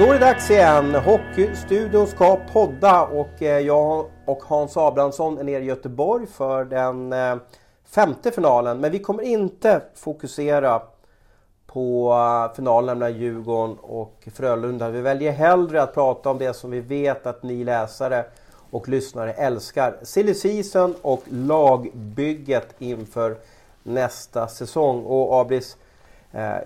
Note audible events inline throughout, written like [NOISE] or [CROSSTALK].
Då är det dags igen. Hockeystudion ska podda och eh, jag och Hans Abrahamsson är nere i Göteborg för den eh, femte finalen. Men vi kommer inte fokusera på eh, finalen mellan Djurgården och Frölunda. Vi väljer hellre att prata om det som vi vet att ni läsare och lyssnare älskar. Silly season och lagbygget inför nästa säsong. Och Abris,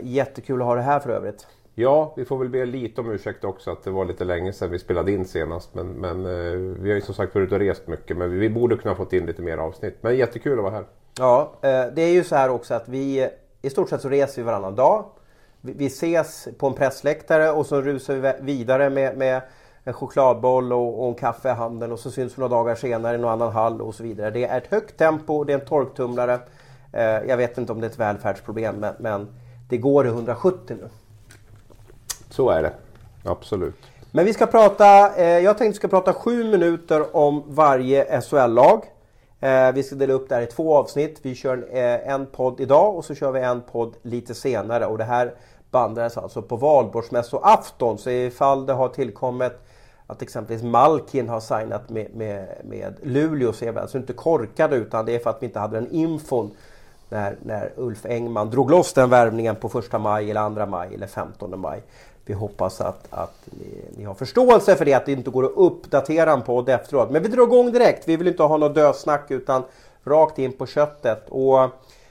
jättekul att ha det här för övrigt. Ja, vi får väl be lite om ursäkt också att det var lite länge sedan vi spelade in senast. Men, men eh, vi har ju som sagt varit och rest mycket men vi borde kunna fått in lite mer avsnitt. Men jättekul att vara här. Ja, eh, det är ju så här också att vi i stort sett så reser vi varannan dag. Vi ses på en pressläktare och så rusar vi vidare med, med en chokladboll och, och en kaffe i handen och så syns vi några dagar senare i någon annan hall och så vidare. Det är ett högt tempo, det är en torktumlare. Eh, jag vet inte om det är ett välfärdsproblem men, men det går i 170 nu. Så är det. Absolut. Men vi ska prata, eh, jag tänkte vi ska prata sju minuter om varje SHL-lag. Eh, vi ska dela upp det här i två avsnitt. Vi kör eh, en podd idag och så kör vi en podd lite senare. Och det här bandades alltså på valborgsmässoafton. Så ifall det har tillkommit att exempelvis Malkin har signat med, med, med Luleå så är vi alltså inte korkade utan det är för att vi inte hade den infon när, när Ulf Engman drog loss den värvningen på första maj eller andra maj eller 15 maj. Vi hoppas att, att ni, ni, har förståelse för det, att det inte går att uppdatera en podd efteråt. Men vi drar igång direkt. Vi vill inte ha något dösnack utan rakt in på köttet. Och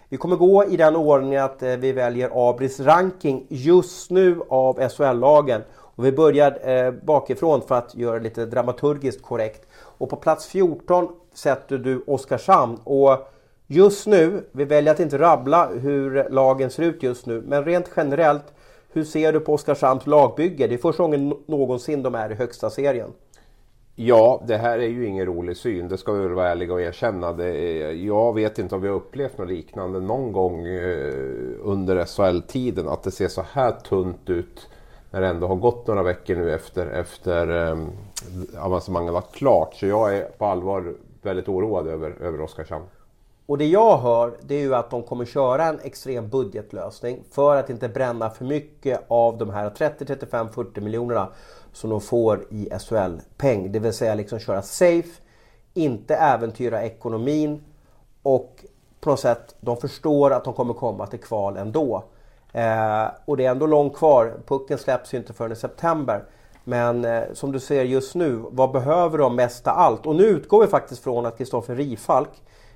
vi kommer gå i den ordningen att eh, vi väljer Abris ranking just nu av SHL-lagen. Och vi börjar eh, bakifrån för att göra det lite dramaturgiskt korrekt. Och på plats 14 sätter du Oskarshamn. Och just nu, vi väljer att inte rabbla hur lagen ser ut just nu, men rent generellt hur ser du på Oskarshamns lagbygge? Det är första gången någonsin de är i högsta serien. Ja, det här är ju ingen rolig syn. Det ska vi väl vara ärliga och erkänna. Är, jag vet inte om vi har upplevt något liknande någon gång eh, under SHL-tiden. Att det ser så här tunt ut när det ändå har gått några veckor nu efter, efter eh, avancemanget var klart. Så jag är på allvar väldigt oroad över, över Oskarshamn. Och det jag hör det är ju att de kommer köra en extrem budgetlösning för att inte bränna för mycket av de här 30, 35, 40 miljonerna som de får i SHL-peng. Det vill säga liksom köra safe, inte äventyra ekonomin och på något sätt, de förstår att de kommer komma till kval ändå. Eh, och det är ändå långt kvar, pucken släpps ju inte förrän i september. Men eh, som du ser just nu, vad behöver de mest av allt? Och nu utgår vi faktiskt från att Kristoffer Rifalk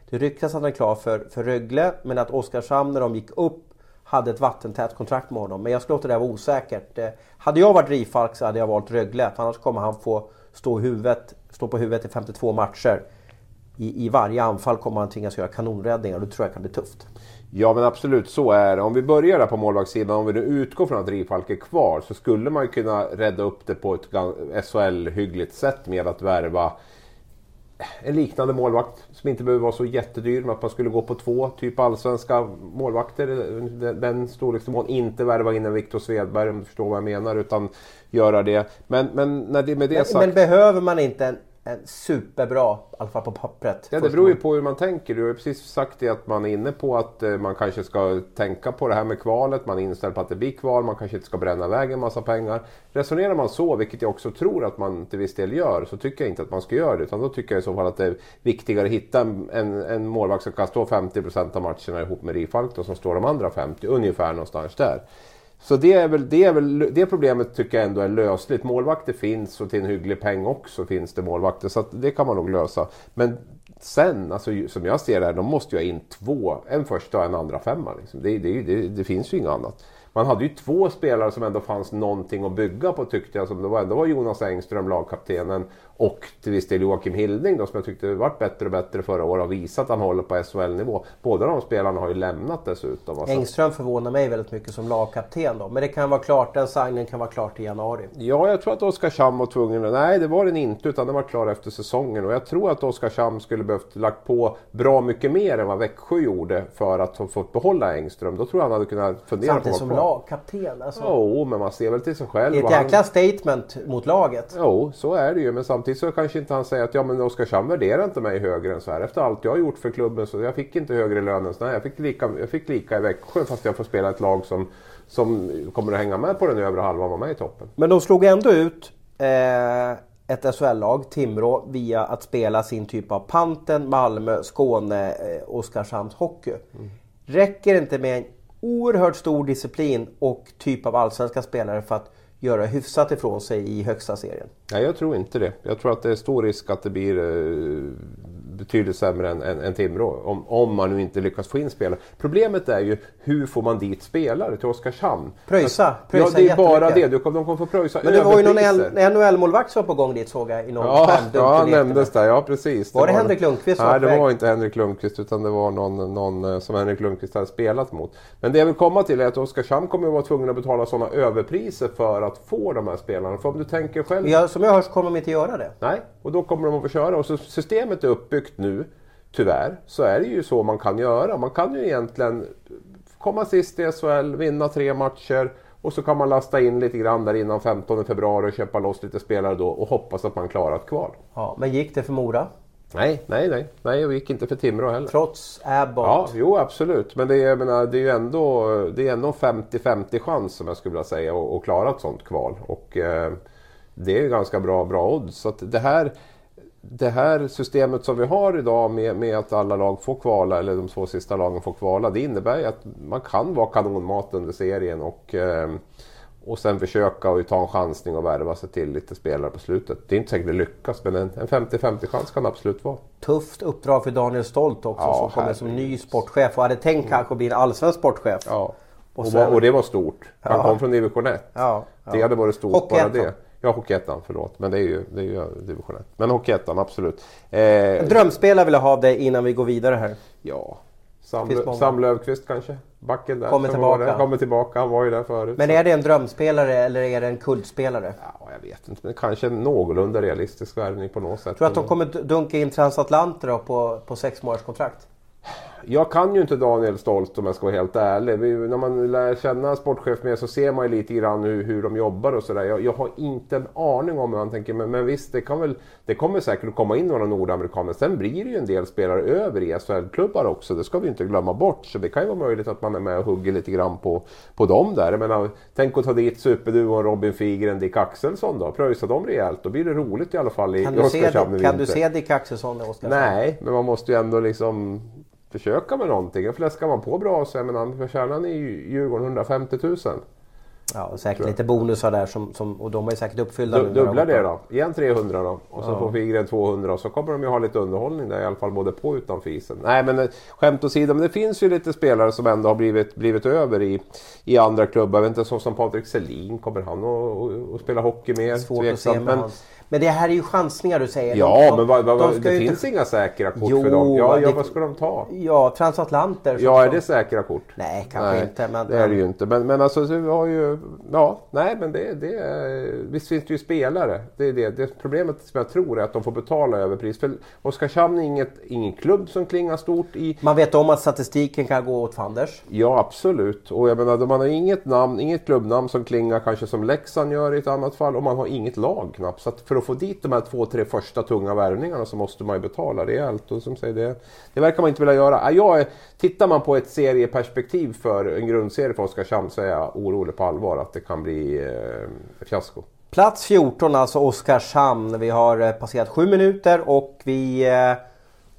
det ryktas att han är klar för, för Rögle men att Oskarshamn när de gick upp hade ett vattentätt kontrakt med honom. Men jag skulle låta det vara osäkert. Eh, hade jag varit Rifalk så hade jag valt Rögle. För annars kommer han få stå, huvudet, stå på huvudet i 52 matcher. I, I varje anfall kommer han tvingas göra kanonräddningar och det tror jag kan bli tufft. Ja men absolut, så är det. Om vi börjar där på målvaktssidan, om vi nu utgår från att Rifalk är kvar så skulle man kunna rädda upp det på ett SHL-hyggligt sätt med att värva en liknande målvakt som inte behöver vara så jättedyr. Men att man skulle gå på två typ allsvenska målvakter. Den storleksnivån. Inte värva in en Viktor Svedberg om du förstår vad jag menar. Utan göra det. Men, men när det, med det sagt... Men behöver man inte en superbra, i alla fall på pappret. Ja, det beror ju på hur man tänker. Du har ju precis sagt det att man är inne på att eh, man kanske ska tänka på det här med kvalet. Man är inställd på att det blir kval. Man kanske inte ska bränna iväg en massa pengar. Resonerar man så, vilket jag också tror att man till viss del gör, så tycker jag inte att man ska göra det. Utan då tycker jag i så fall att det är viktigare att hitta en, en, en målvakt som kan stå 50% av matcherna ihop med Rifalk och som står de andra 50, ungefär någonstans där. Så det, är väl, det, är väl, det problemet tycker jag ändå är lösligt. Målvakter finns och till en hygglig peng också finns det målvakter. Så det kan man nog lösa. Men sen, alltså, som jag ser det här, de måste ju ha in två. En första och en andra femma. Liksom. Det, det, det, det finns ju inget annat man hade ju två spelare som ändå fanns någonting att bygga på tyckte jag. Som det var, ändå var Jonas Engström, lagkaptenen, och till viss del Joakim Hilding då, som jag tyckte varit bättre och bättre förra året och visat att han håller på SHL-nivå. Båda de spelarna har ju lämnat dessutom. Alltså. Engström förvånar mig väldigt mycket som lagkapten då. Men det kan vara klart, den signingen kan vara klart i januari. Ja, jag tror att Oskarshamn var tvungen. Nej, det var den inte utan den var klar efter säsongen. Och jag tror att Oskarshamn skulle behövt lagt på bra mycket mer än vad Växjö gjorde för att ha fått behålla Engström. Då tror jag han hade kunnat fundera Samtidigt på som lagkapten. Alltså. Jo, men man ser väl till sig själv. Det är ett vad han- jäkla statement mot laget. Jo, så är det ju. Men samtidigt Samtidigt så kanske inte han säger att ja, men Oskarshamn värderar inte mig högre än så här. Efter allt jag har gjort för klubben så jag fick inte högre lön än så här. Jag fick lika, jag fick lika i Växjö fast jag får spela ett lag som, som kommer att hänga med på den övre halvan och vara med i toppen. Men de slog ändå ut eh, ett SHL-lag, Timrå, via att spela sin typ av Panten, Malmö, Skåne, eh, Oskarshamns hockey. Räcker det inte med en oerhört stor disciplin och typ av allsvenska spelare för att göra hyfsat ifrån sig i högsta serien? Nej, jag tror inte det. Jag tror att det är stor risk att det blir eh, betydligt sämre än, än, än Timrå. Om, om man nu inte lyckas få in spelare. Problemet är ju hur får man dit spelare till Oskarshamn? Pröjsa, ja, pröjsa det är bara det. Du, de kommer få pröjsa Men det var ju någon. NHL-målvakt som var på gång dit såg jag i någon Ja, ja, han nämndes där. Ja, precis. Var det Henrik Lundqvist som var Nej, det var inte Henrik Lundqvist utan det var någon, någon eh, som Henrik Lundqvist hade spelat mot. Men det jag vill komma till är att Oskarshamn kommer att vara tvungna att betala sådana överpriser för att få de här spelarna. För om du tänker själv... Ja, som jag hör så kommer de inte göra det. Nej, och då kommer de att få köra. Och så systemet är uppbyggt nu, tyvärr, så är det ju så man kan göra. Man kan ju egentligen komma sist i SHL, vinna tre matcher och så kan man lasta in lite grann där innan 15 februari och köpa loss lite spelare då och hoppas att man klarar ett kval. Ja, men gick det för Mora? Nej, nej, nej. Nej, och gick inte för Timrå heller. Trots Abbott? Ja, jo absolut. Men det är, menar, det är ju ändå, det är ändå 50-50 chans som jag skulle vilja säga att, att klara ett sånt kval. Och eh, det är ju ganska bra, bra odds. Så att det här, det här systemet som vi har idag med, med att alla lag får kvala, eller de två sista lagen får kvala, det innebär ju att man kan vara kanonmat under serien och, eh, och sen försöka och ta en chansning och värva sig till lite spelare på slutet. Det är inte säkert det lyckas, men en en 50-50 chans kan det absolut vara. Tufft uppdrag för Daniel Stolt också Ja, som kommer som ny sportchef och hade tänkt kanske bli en allsvensk sportchef. Ja. Och sen- och det var stort. Han Ja. kom från division 1. Ja, ja. Det hade varit stort bara Hockeyettan. det. Ja, Hockeyettan, förlåt. Men det är ju, det är ju division 1. Men Hockeyettan, absolut. Eh, Drömspelare vill jag ha av dig innan vi går vidare här. ja, Sam. Sam Löfqvist kanske? Backen där. Kommer tillbaka. Kommer tillbaka. Han var ju där förut. Men är det en drömspelare eller är det en kultspelare? Ja, jag vet inte. Men kanske en någorlunda realistisk värvning på något sätt. Tror du att de kommer dunka in transatlanter på, på sex månaders kontrakt? Jag kan ju inte Daniel Stolt om jag ska vara helt ärlig. Vi, när man lär känna sportchef mer så ser man ju lite grann hur, hur de jobbar och sådär. Jag, jag har inte en aning om hur han tänker. Men, men visst, det, kan väl, det kommer säkert att komma in några nordamerikaner. Sen blir det ju en del spelare över i SHL-klubbar också. Det ska vi inte glömma bort. Så det kan ju vara möjligt att man är med och hugger lite grann på, på dem där. Jag menar, tänk att ta dit superduon Robin Figren, Dick Axelsson då. Pröjsa dem rejält. Då blir det roligt i alla fall i Kan i du se, Oskarshamn i kan du se Dick Axelsson i Oskarshamn? Nej, men man måste ju ändå liksom försöka med någonting. Fläskar man på bra så jag menar, förtjänar han i Djurgården 150 000. Ja, säkert lite bonusar där som, som, och de är säkert uppfyllda Du, dubbla det då. Igen 300 då. Och så Ja. får Figren 200 och så kommer de ju ha lite underhållning där i alla fall både på och utanför isen. Nej men eh, skämt åsido, men det finns ju lite spelare som ändå har blivit, blivit över i, i andra klubbar. Jag vet inte, så som Patrik Selin, kommer han att spela hockey mer? Svårt att se Tveksamt, med men, hans... Men det här är ju chansningar du säger. Ja, De- de- men vad, vad, de det ju inte- finns inga säkra kort Jo, för dem. Ja, ja, det- vad ska de ta? Ja, transatlanter. Ja, är det säkra kort? Nej, kanske inte. Men, det är det ju inte. Men, men alltså, så vi har ju... Ja, nej men det, det är... Visst finns det ju spelare. Det är det. det problemet som jag tror är att de får betala överpris. För Oskarshamn är inget, ingen klubb som klingar stort i... Man vet om att statistiken kan gå åt fanders. Ja, absolut. Och jag menar, man har inget namn, inget klubbnamn som klingar kanske som Leksand gör i ett annat fall. Och man har inget lag knappt. Så att för för att få dit de här två, tre första tunga värvningarna så måste man ju betala rejält. Och som säger det, det verkar man inte vilja göra. Jag är, tittar man på ett serieperspektiv för en grundserie för Oskarshamn så är jag orolig på allvar att det kan bli eh, fiasko. Plats 14 alltså Oskarshamn. Vi har eh, passerat 7 minuter och vi eh,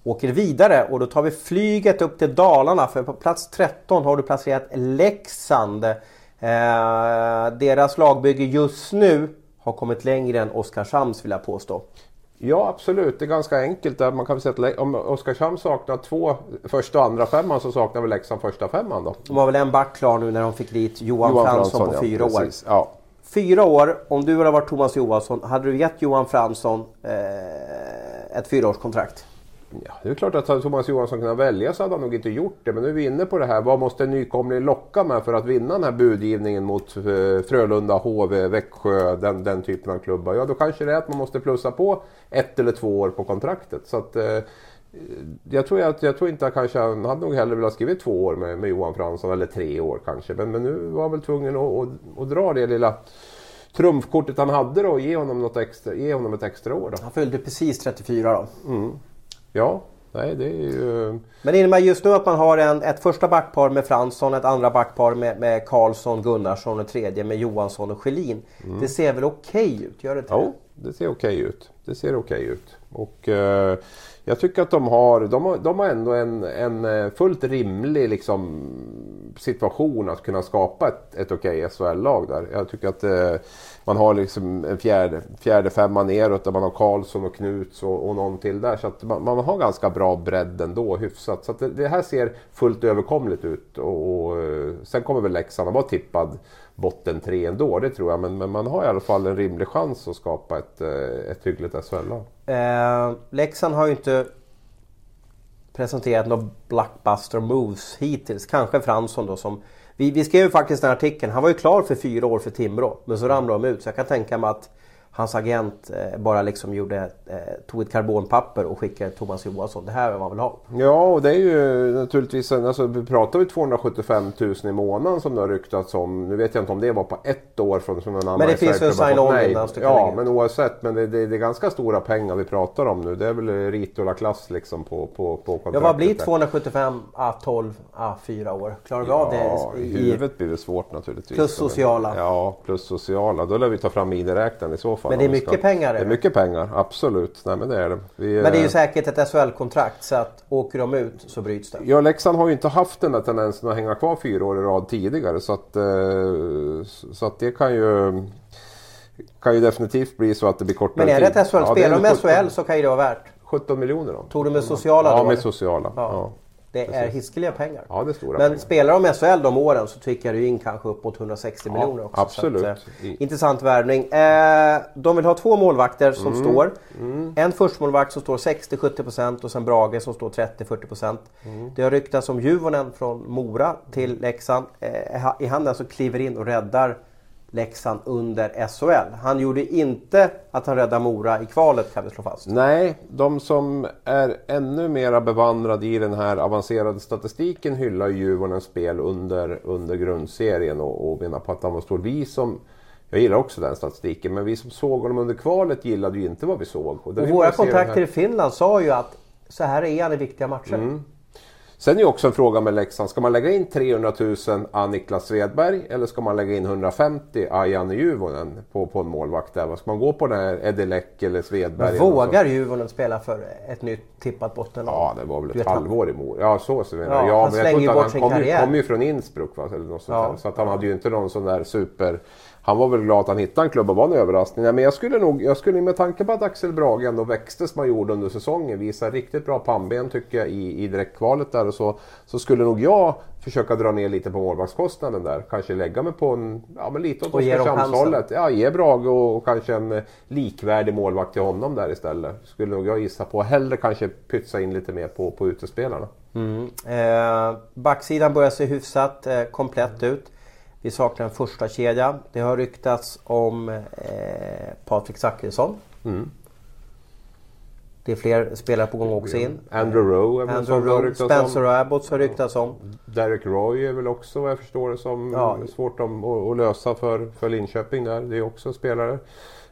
åker vidare och då tar vi flyget upp till Dalarna för på plats 13 har du placerat Leksand. Eh, deras lagbygge just nu har kommit längre än Oskarshamns vill jag påstå. Ja absolut, det är ganska enkelt. Man kan säga att om Oskarshamn saknar två första och andra femman så saknar väl Leksand första femman då. De har väl en back klar nu när de fick dit Johan, Fransson, på ja, fyra år. precis. Ja. Fyra år, om du hade varit Thomas Johansson, hade du gett Johan Fransson eh, ett fyraårskontrakt? Ja, det är klart att hade Thomas Johansson kunnat välja så hade han nog inte gjort det. Men nu är vi inne på det här. Vad måste nykomling locka med för att vinna den här budgivningen mot eh, Frölunda, HV, Växjö, den, den typen av klubbar? Ja, då kanske det är att man måste plussa på ett eller två år på kontraktet. Så att, eh, jag tror, att, jag tror inte att kanske han hade nog hellre velat skriva två år med, med Johan Fransson, eller tre år kanske. Men, men nu var han väl tvungen att, att, att dra det lilla trumfkortet han hade då och ge honom, något extra, ge honom ett extra år. Då. Han fyllde precis 34 då. Mm. Ja, nej det är ju... Men innebär just nu att man har en, ett första backpar med Fransson, ett andra backpar med, med Karlsson, Gunnarsson och tredje med Johansson och Schelin. Mm. Det ser väl okej okay ut? Gör det inte Jo, det ser okej okay ut. Det ser okej okay ut. Och eh, jag tycker att de har, de har, de har ändå en, en eh, fullt rimlig liksom, situation att kunna skapa ett, ett okej SHL-lag där. Jag tycker att eh, man har liksom en fjärde, fjärde femma neråt där man har Karlsson och Knuts och, och någon till där. Så att man, man har ganska bra bredd ändå, hyfsat. Så att det, det här ser fullt överkomligt ut. Och, och eh, sen kommer väl Leksand att vara tippad botten tre ändå, det tror jag. Men, men, man har i alla fall en rimlig chans att skapa ett, eh, ett hyggligt SHL-lag. Eh, Leksand har ju inte presenterat några blockbuster moves hittills. Kanske Fransson då som... Vi, vi skrev ju faktiskt den artikeln, han var ju klar för fyra år för Timrå. Men så ramlade de ut. Så jag kan tänka mig att hans agent eh, bara liksom gjorde, eh, tog ett karbonpapper och skickade Thomas Johansson. Det här är vad man vill ha. Ja, och det är ju naturligtvis, alltså, vi pratar ju 275 000 i månaden som det har ryktats om. Nu vet jag inte om det var på ett år från som en annan Men det finns ju en sign-on innan. Ja, men oavsett. Men det, det, det, är ganska stora pengar vi pratar om nu. Det är väl Ritola-klass liksom på, på, på kontraktet. Ja, vad blir 275 a 12 a 4 år? Klarar vi ja, av det? I huvudet blir det svårt naturligtvis. Plus sociala. Ja, plus sociala. Då lär vi ta fram miniräknaren i så fall. Men det är mycket pengar? Det är mycket pengar, absolut. Nej, men det är det. Vi, men det är ju säkert ett SHL-kontrakt så att åker de ut så bryts det. Ja, Leksand har ju inte haft den där tendensen att hänga kvar fyra år i rad tidigare. Så att, eh, så att det kan ju kan ju definitivt bli så att det blir kortare tid. Men är det ett SHL? Ja, med SHL så kan ju det vara värt. 17 miljoner då. Tog du med sociala Ja, då? med sociala. Ja. Ja. Det Precis. är hiskeliga pengar. Ja, det är stora Men pengar. spelar de SHL de åren så tycker du in kanske upp mot 160 ja, miljoner också. Absolut. Att, eh, intressant värvning. Eh, de vill ha två målvakter som mm. står. Mm. En förstmålvakt som står 60-70% och sen Brage som står 30-40%. Mm. Det har ryktats om Juvonen från Mora till Leksand. Eh, I handen så kliver in och räddar Leksand under SHL. Han gjorde inte att han räddade Mora i kvalet kan vi slå fast. Nej, de som är ännu mer bevandrade i den här avancerade statistiken hyllar Djurgårdens spel under, under grundserien och, och menar på att han var stor. Vi som jag gillar också den statistiken, men vi som såg honom under kvalet gillade ju inte vad vi såg. Och, och våra kontakter i Finland sa ju att så här är han i viktiga matcher. Mm. Sen är ju också en fråga med Leksand. Ska man lägga in 300 000 av Niklas Svedberg eller ska man lägga in 150 av Janne Juvonen på, på en målvakt där? Ska man gå på den här Edelek eller Svedberg? Men vågar Juvonen spela för ett nytt tippat bottenlag? Ja, det var väl ett halvår i Mora. Ja, så menar jag. Ja, han men jag ju bort sin kom, karriär. Han kom ju från Innsbruck va? Eller något sånt ja. Så att han hade ju inte någon sån där super han var väl glad att han hittade en klubb och var en överraskning. Nej, men jag skulle nog, jag skulle med tanke på att Axel Brage ändå växte som han gjorde under säsongen, visar riktigt bra pannben tycker jag i, i direktkvalet där och så. Så skulle nog jag försöka dra ner lite på målvaktskostnaden där. Kanske lägga mig på en, ja men lite åt Oskarshamnshållet. Ja, ge Brage och, och, kanske en likvärdig målvakt till honom där istället. Skulle nog jag gissa på. Hellre kanske pytsa in lite mer på, på utespelarna. Mm. Eh, backsidan börjar se hyfsat eh, komplett ut. Vi saknar en första kedja. Det har ryktats om eh, Patrik Zackrisson. Mm. Det är fler spelare på gång också in. Andrew Rowe Andrew Rowe, Spencer om. Abbots har ryktats om. Derek Roy är väl också vad jag förstår det som ja. svårt att, att lösa för, för Linköping där. Det är också spelare.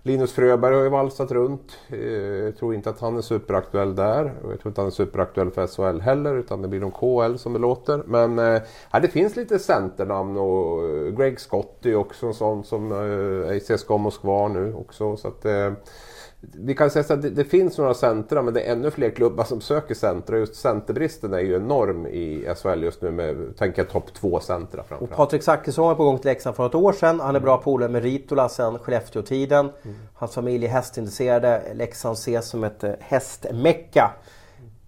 Linus Fröberg har ju valsat runt. Eh, jag tror inte att han är superaktuell där. Jag tror inte han är superaktuell för SHL heller utan det blir nog KL som det låter. Men äh, det finns lite centernamn och eh, Greg Scott är också en sån som äh, är i CSKA Moskva nu också. Så att, äh, vi kan säga att det, det, finns några centra men det är ännu fler klubbar som söker centra. Just centerbristen är ju enorm i SHL just nu med, tänker jag, topp två centra framförallt. Och Patrik Zackrisson var på gång till Leksand för ett år sedan. Han är bra polare med Ritola sedan Skellefteå-tiden. Mm. Hans familj är hästintresserade. Leksand ses som ett eh, hästmecka.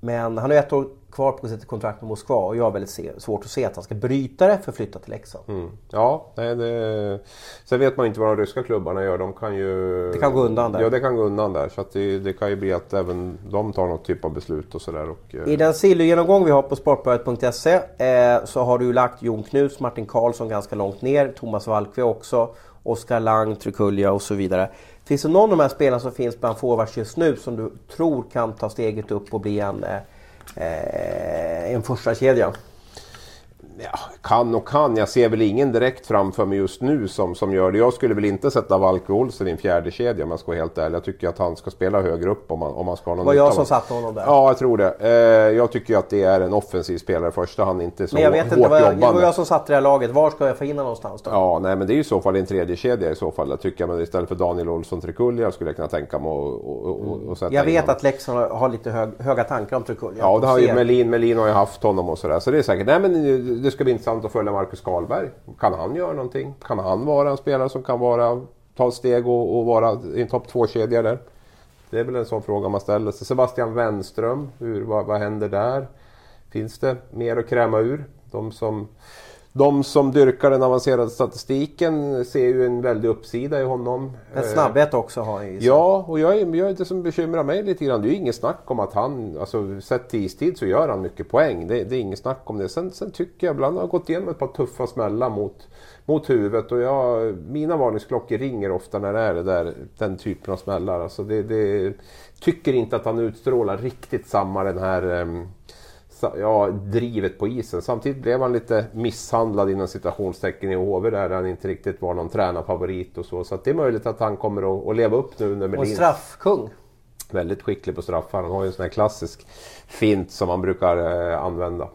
Men han har ett år kvar på sitt kontrakt med Moskva och jag har väldigt svårt att se att han ska bryta det för att flytta till Leksand. Mm. Ja, nej, det... sen vet man inte vad de ryska klubbarna gör. De kan ju... Det kan gå undan där. Ja, det kan gå undan där. Så det, det, kan ju bli att även de tar något typ av beslut och sådär. Och... I den silly-genomgång vi har på sportbladet.se eh, så har du lagt Jon Knuts, Martin Karlsson ganska långt ner, Thomas Valkve också, Oskar Lang, Trukulja och så vidare. Finns det någon av de här spelarna som finns bland forwards just nu som du tror kan ta steget upp och bli en eh, eh, Eh, en första kedja. Ja, kan och kan. Jag ser väl ingen direkt framför mig just nu som, som gör det. Jag skulle väl inte sätta Valke Olsen i en fjärde kedja om jag ska vara helt ärlig. Jag tycker att han ska spela högre upp om man, om man ska ha någon var jag som satte honom där. Ja, jag tror det. Eh, jag tycker att det är en offensiv spelare i första hand, inte så Men jag vet inte, vad jag, det jobbande. var jag som satte det här laget. Var ska jag få in honom någonstans då? Ja, nej men det är ju i så fall en tredje kedja i så fall. Jag tycker men istället för Daniel Olsson Trikulja skulle jag kunna tänka mig att sätta Jag in vet honom. att Leksand har- lite hög, höga tankar om Trikulja. Ja, det har ju Melin. Melin har ju haft honom och sådär. Så det är säkert. Nej, men det ska bli intressant att följa Marcus Karlberg. Kan han göra någonting? Kan han vara en spelare som kan vara, ta ett steg och, och vara i en topp 2-kedja där? Det är väl en sån fråga man ställer sig. Sebastian Wenström, hur, vad, vad händer där? Finns det mer att kräma ur? De som, de som dyrkar den avancerade statistiken ser ju en väldig uppsida i honom. Men Eh, snabbhet också har han i sig. Ja, och jag är, jag är det som bekymrar mig lite grann. Det är ju inget snack om att han, alltså sett till istid så gör han mycket poäng. Det, det är inget snack om det. Sen, sen tycker jag ibland har gått igenom ett par tuffa smällar mot, mot huvudet och jag, mina varningsklockor ringer ofta när det är det där, den typen av smällar. Alltså det, det, tycker inte att han utstrålar riktigt samma den här sa- ja, drivet på isen. Samtidigt blev han lite misshandlad inom citationstecken i HV där han inte riktigt var någon tränarfavorit och så. Så det är möjligt att han kommer att, att leva upp nu under Och en Melins. straffkung. Väldigt skicklig på straffar. Han har ju en sån här klassisk fint som man brukar eh, använda.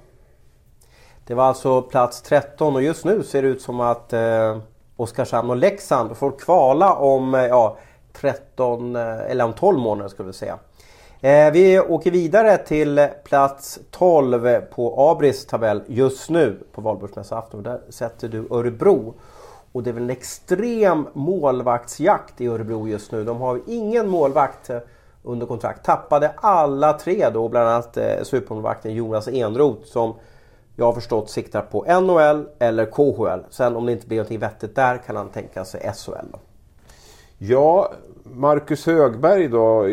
Det var alltså plats 13 och just nu ser det ut som att eh, Oskarshamn och Leksand får kvala om eh, ja, 13 eh, eller om 12 månader skulle vi säga. Eh, vi åker vidare till plats 12 på Abris tabell just nu på valborgsmässoafton. Där sätter du Örebro. Och det är väl en extrem målvaktsjakt i Örebro just nu. De har ingen målvakt eh, under kontrakt. Tappade alla tre då, bland annat eh, supermålvakten Jonas Enroth som jag har förstått siktar på NHL eller KHL. Sen om det inte blir någonting vettigt där kan han tänka sig SHL. Då. Ja, Marcus Högberg då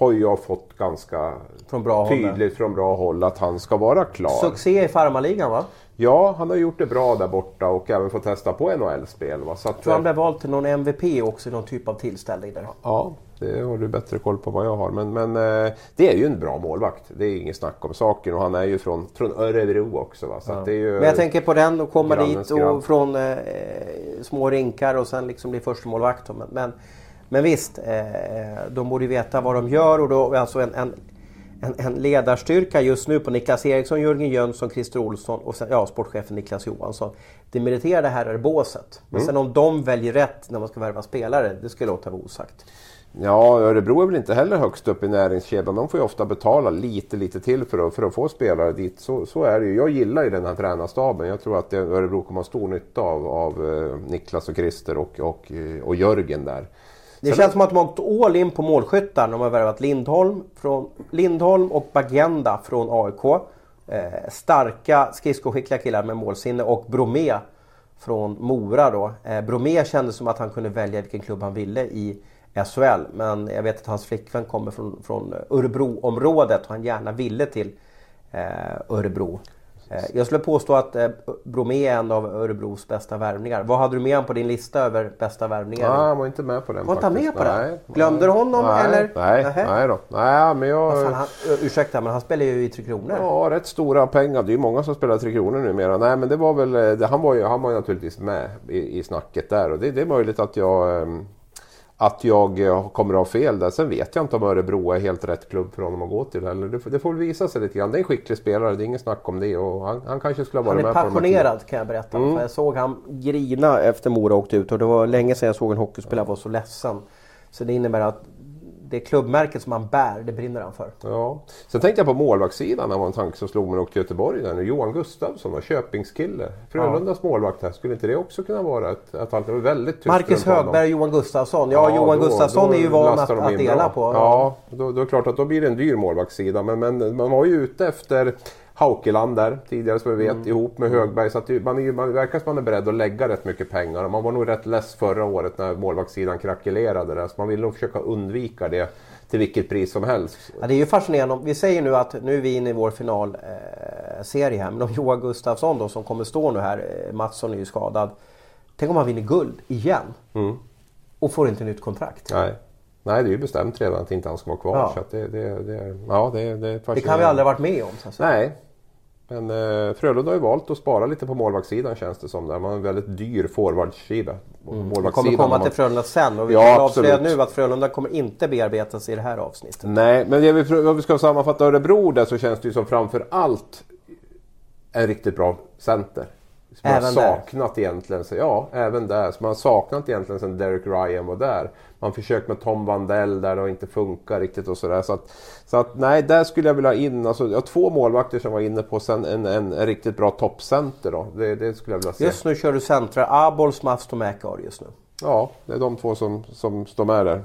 har jag fått ganska Från bra håll. tydligt från bra håll att han ska vara klar. Succé i farmarligan va? Ja, han har gjort det bra där borta och även fått testa på NHL-spel. va. Så att, Tror han blev vald till någon MVP också i någon typ av tillställning där. Ja, det har du bättre koll på vad jag har. Men, men eh, det är ju en bra målvakt. Det är inget snack om saken. Och han är ju från, från Örebro också. Va? Så att det är ju, Men jag tänker på den och komma dit och från eh, små rinkar och sen liksom bli första målvakt. då. Men, men, men visst, eh, de borde veta vad de gör och då alltså en, en, en, ledarstyrka just nu på Niklas Eriksson, Jörgen Jönsson, Christer Olsson och sen, ja, sportchefen Niklas Johansson. Det meriterade här är båset. Men sen om de väljer rätt när man ska värva spelare, det ska jag låta vara osagt. Ja, Örebro är väl inte heller högst upp i näringskedjan. De får ju ofta betala lite, lite till för att, för att få spelare dit. Så, så är det ju. Jag gillar ju den här tränarstaben. Jag tror att Örebro kommer ha stor nytta av, av eh, Niklas och Christer och, och, eh, och Jörgen där. Det känns som att de har gått all in på målskyttar. De har värvat Lindholm, från, Lindholm och Bagenda från AIK. Eh, starka skridskoskickliga killar med målsinne och Bromé från Mora då. Eh, Bromé kändes som att han kunde välja vilken klubb han ville i SHL. Men jag vet att hans flickvän kommer från, från Örebroområdet och han gärna ville till eh, Örebro. Eh, jag skulle påstå att eh, Bromé är en av Örebros bästa värvningar. Vad hade du med honom på din lista över bästa värvningar? Ja, han var inte med på den Var faktiskt. med på den? Nej, Glömde du honom, nej, eller? Nej, nej då. Nej, men jag... Fan, han, ursäkta men han spelar ju i Tre Kronor. Ja, rätt stora pengar. Det är ju många som spelar Tre Kronor numera. Nej, men det var väl... eh, Det, han, var ju, han var ju naturligtvis med i, i snacket där. Och det, det är möjligt att jag... Att jag eh, kommer att ha fel där. Sen vet jag inte om Örebro är helt rätt klubb för honom att gå till heller. Det, får- det får väl visa sig lite grann. Det är en skicklig spelare, det är inget snack om det. Och han, han kanske skulle ha varit Han är med på här tio. passionerad kan jag berätta. För jag såg han grina efter Mora åkte ut och det var länge sedan jag såg en hockeyspelare vara så ledsen. Så det innebär att det klubbmärket som han bär, det brinner han för. Ja. Sen tänkte jag på målvaktssidan. Det var en tanke som slog mig när jag åkte till Göteborg. Där. Johan Gustafsson, och Köpingskille. Frölundas målvakt här. Skulle inte det också kunna vara ett, ett alternativ? Var väldigt tyst Marcus. Högberg och Johan Gustafsson. Ja, Johan då- Gustafsson då är ju van att, de att dela bra. på. Ja, då, då är det klart att då blir det en dyr målvaktssida. Men, men man var ju ute efter Haukeland där tidigare som vi vet Mm. ihop med Högberg. Så att man, är, man verkar som man är beredd att lägga rätt mycket pengar. Man var nog rätt less förra året när målvaktssidan krackelerade där. Så man vill nog försöka undvika det till vilket pris som helst. Ja, det är ju fascinerande. Vi säger nu att nu är vi inne i vår finalserie eh, här. Men om Johan Gustafsson då som kommer stå nu här, eh, Mattsson är ju skadad. Tänk om han vinner guld igen. Mm. Och får inte nytt kontrakt. Nej. Nej, det är ju bestämt redan att inte han ska vara kvar. Ja. Så det, det, det, ja, det, det, Det kan vi aldrig ha varit med om. Så. Nej. Men eh, Frölunda har ju valt att spara lite på målvaktssidan känns det som. Där. Man har en väldigt dyr forwardsida. Mm. Vi kommer komma till Frölunda sen och vi Ja, kan avslöja nu att Frölunda kommer inte bearbetas i det här avsnittet. Nej, men det vi, om vi ska sammanfatta Örebro där så känns det ju som framför allt en riktigt bra center. Som man har Även där? saknat egentligen. Så, ja, även där. Som man har saknat egentligen sen Derek Ryan var där. Man försökt med Tom Vandell där det inte funkar riktigt och sådär. Så att, så att nej, där skulle jag vilja ha in. Alltså, jag har två målvakter som var inne på sen en, en, en riktigt bra toppcenter då. Det, det skulle jag vilja se. Just nu kör du centrar. Abols, Mastomäki har du just nu. Ja, det är de två som, som står med där.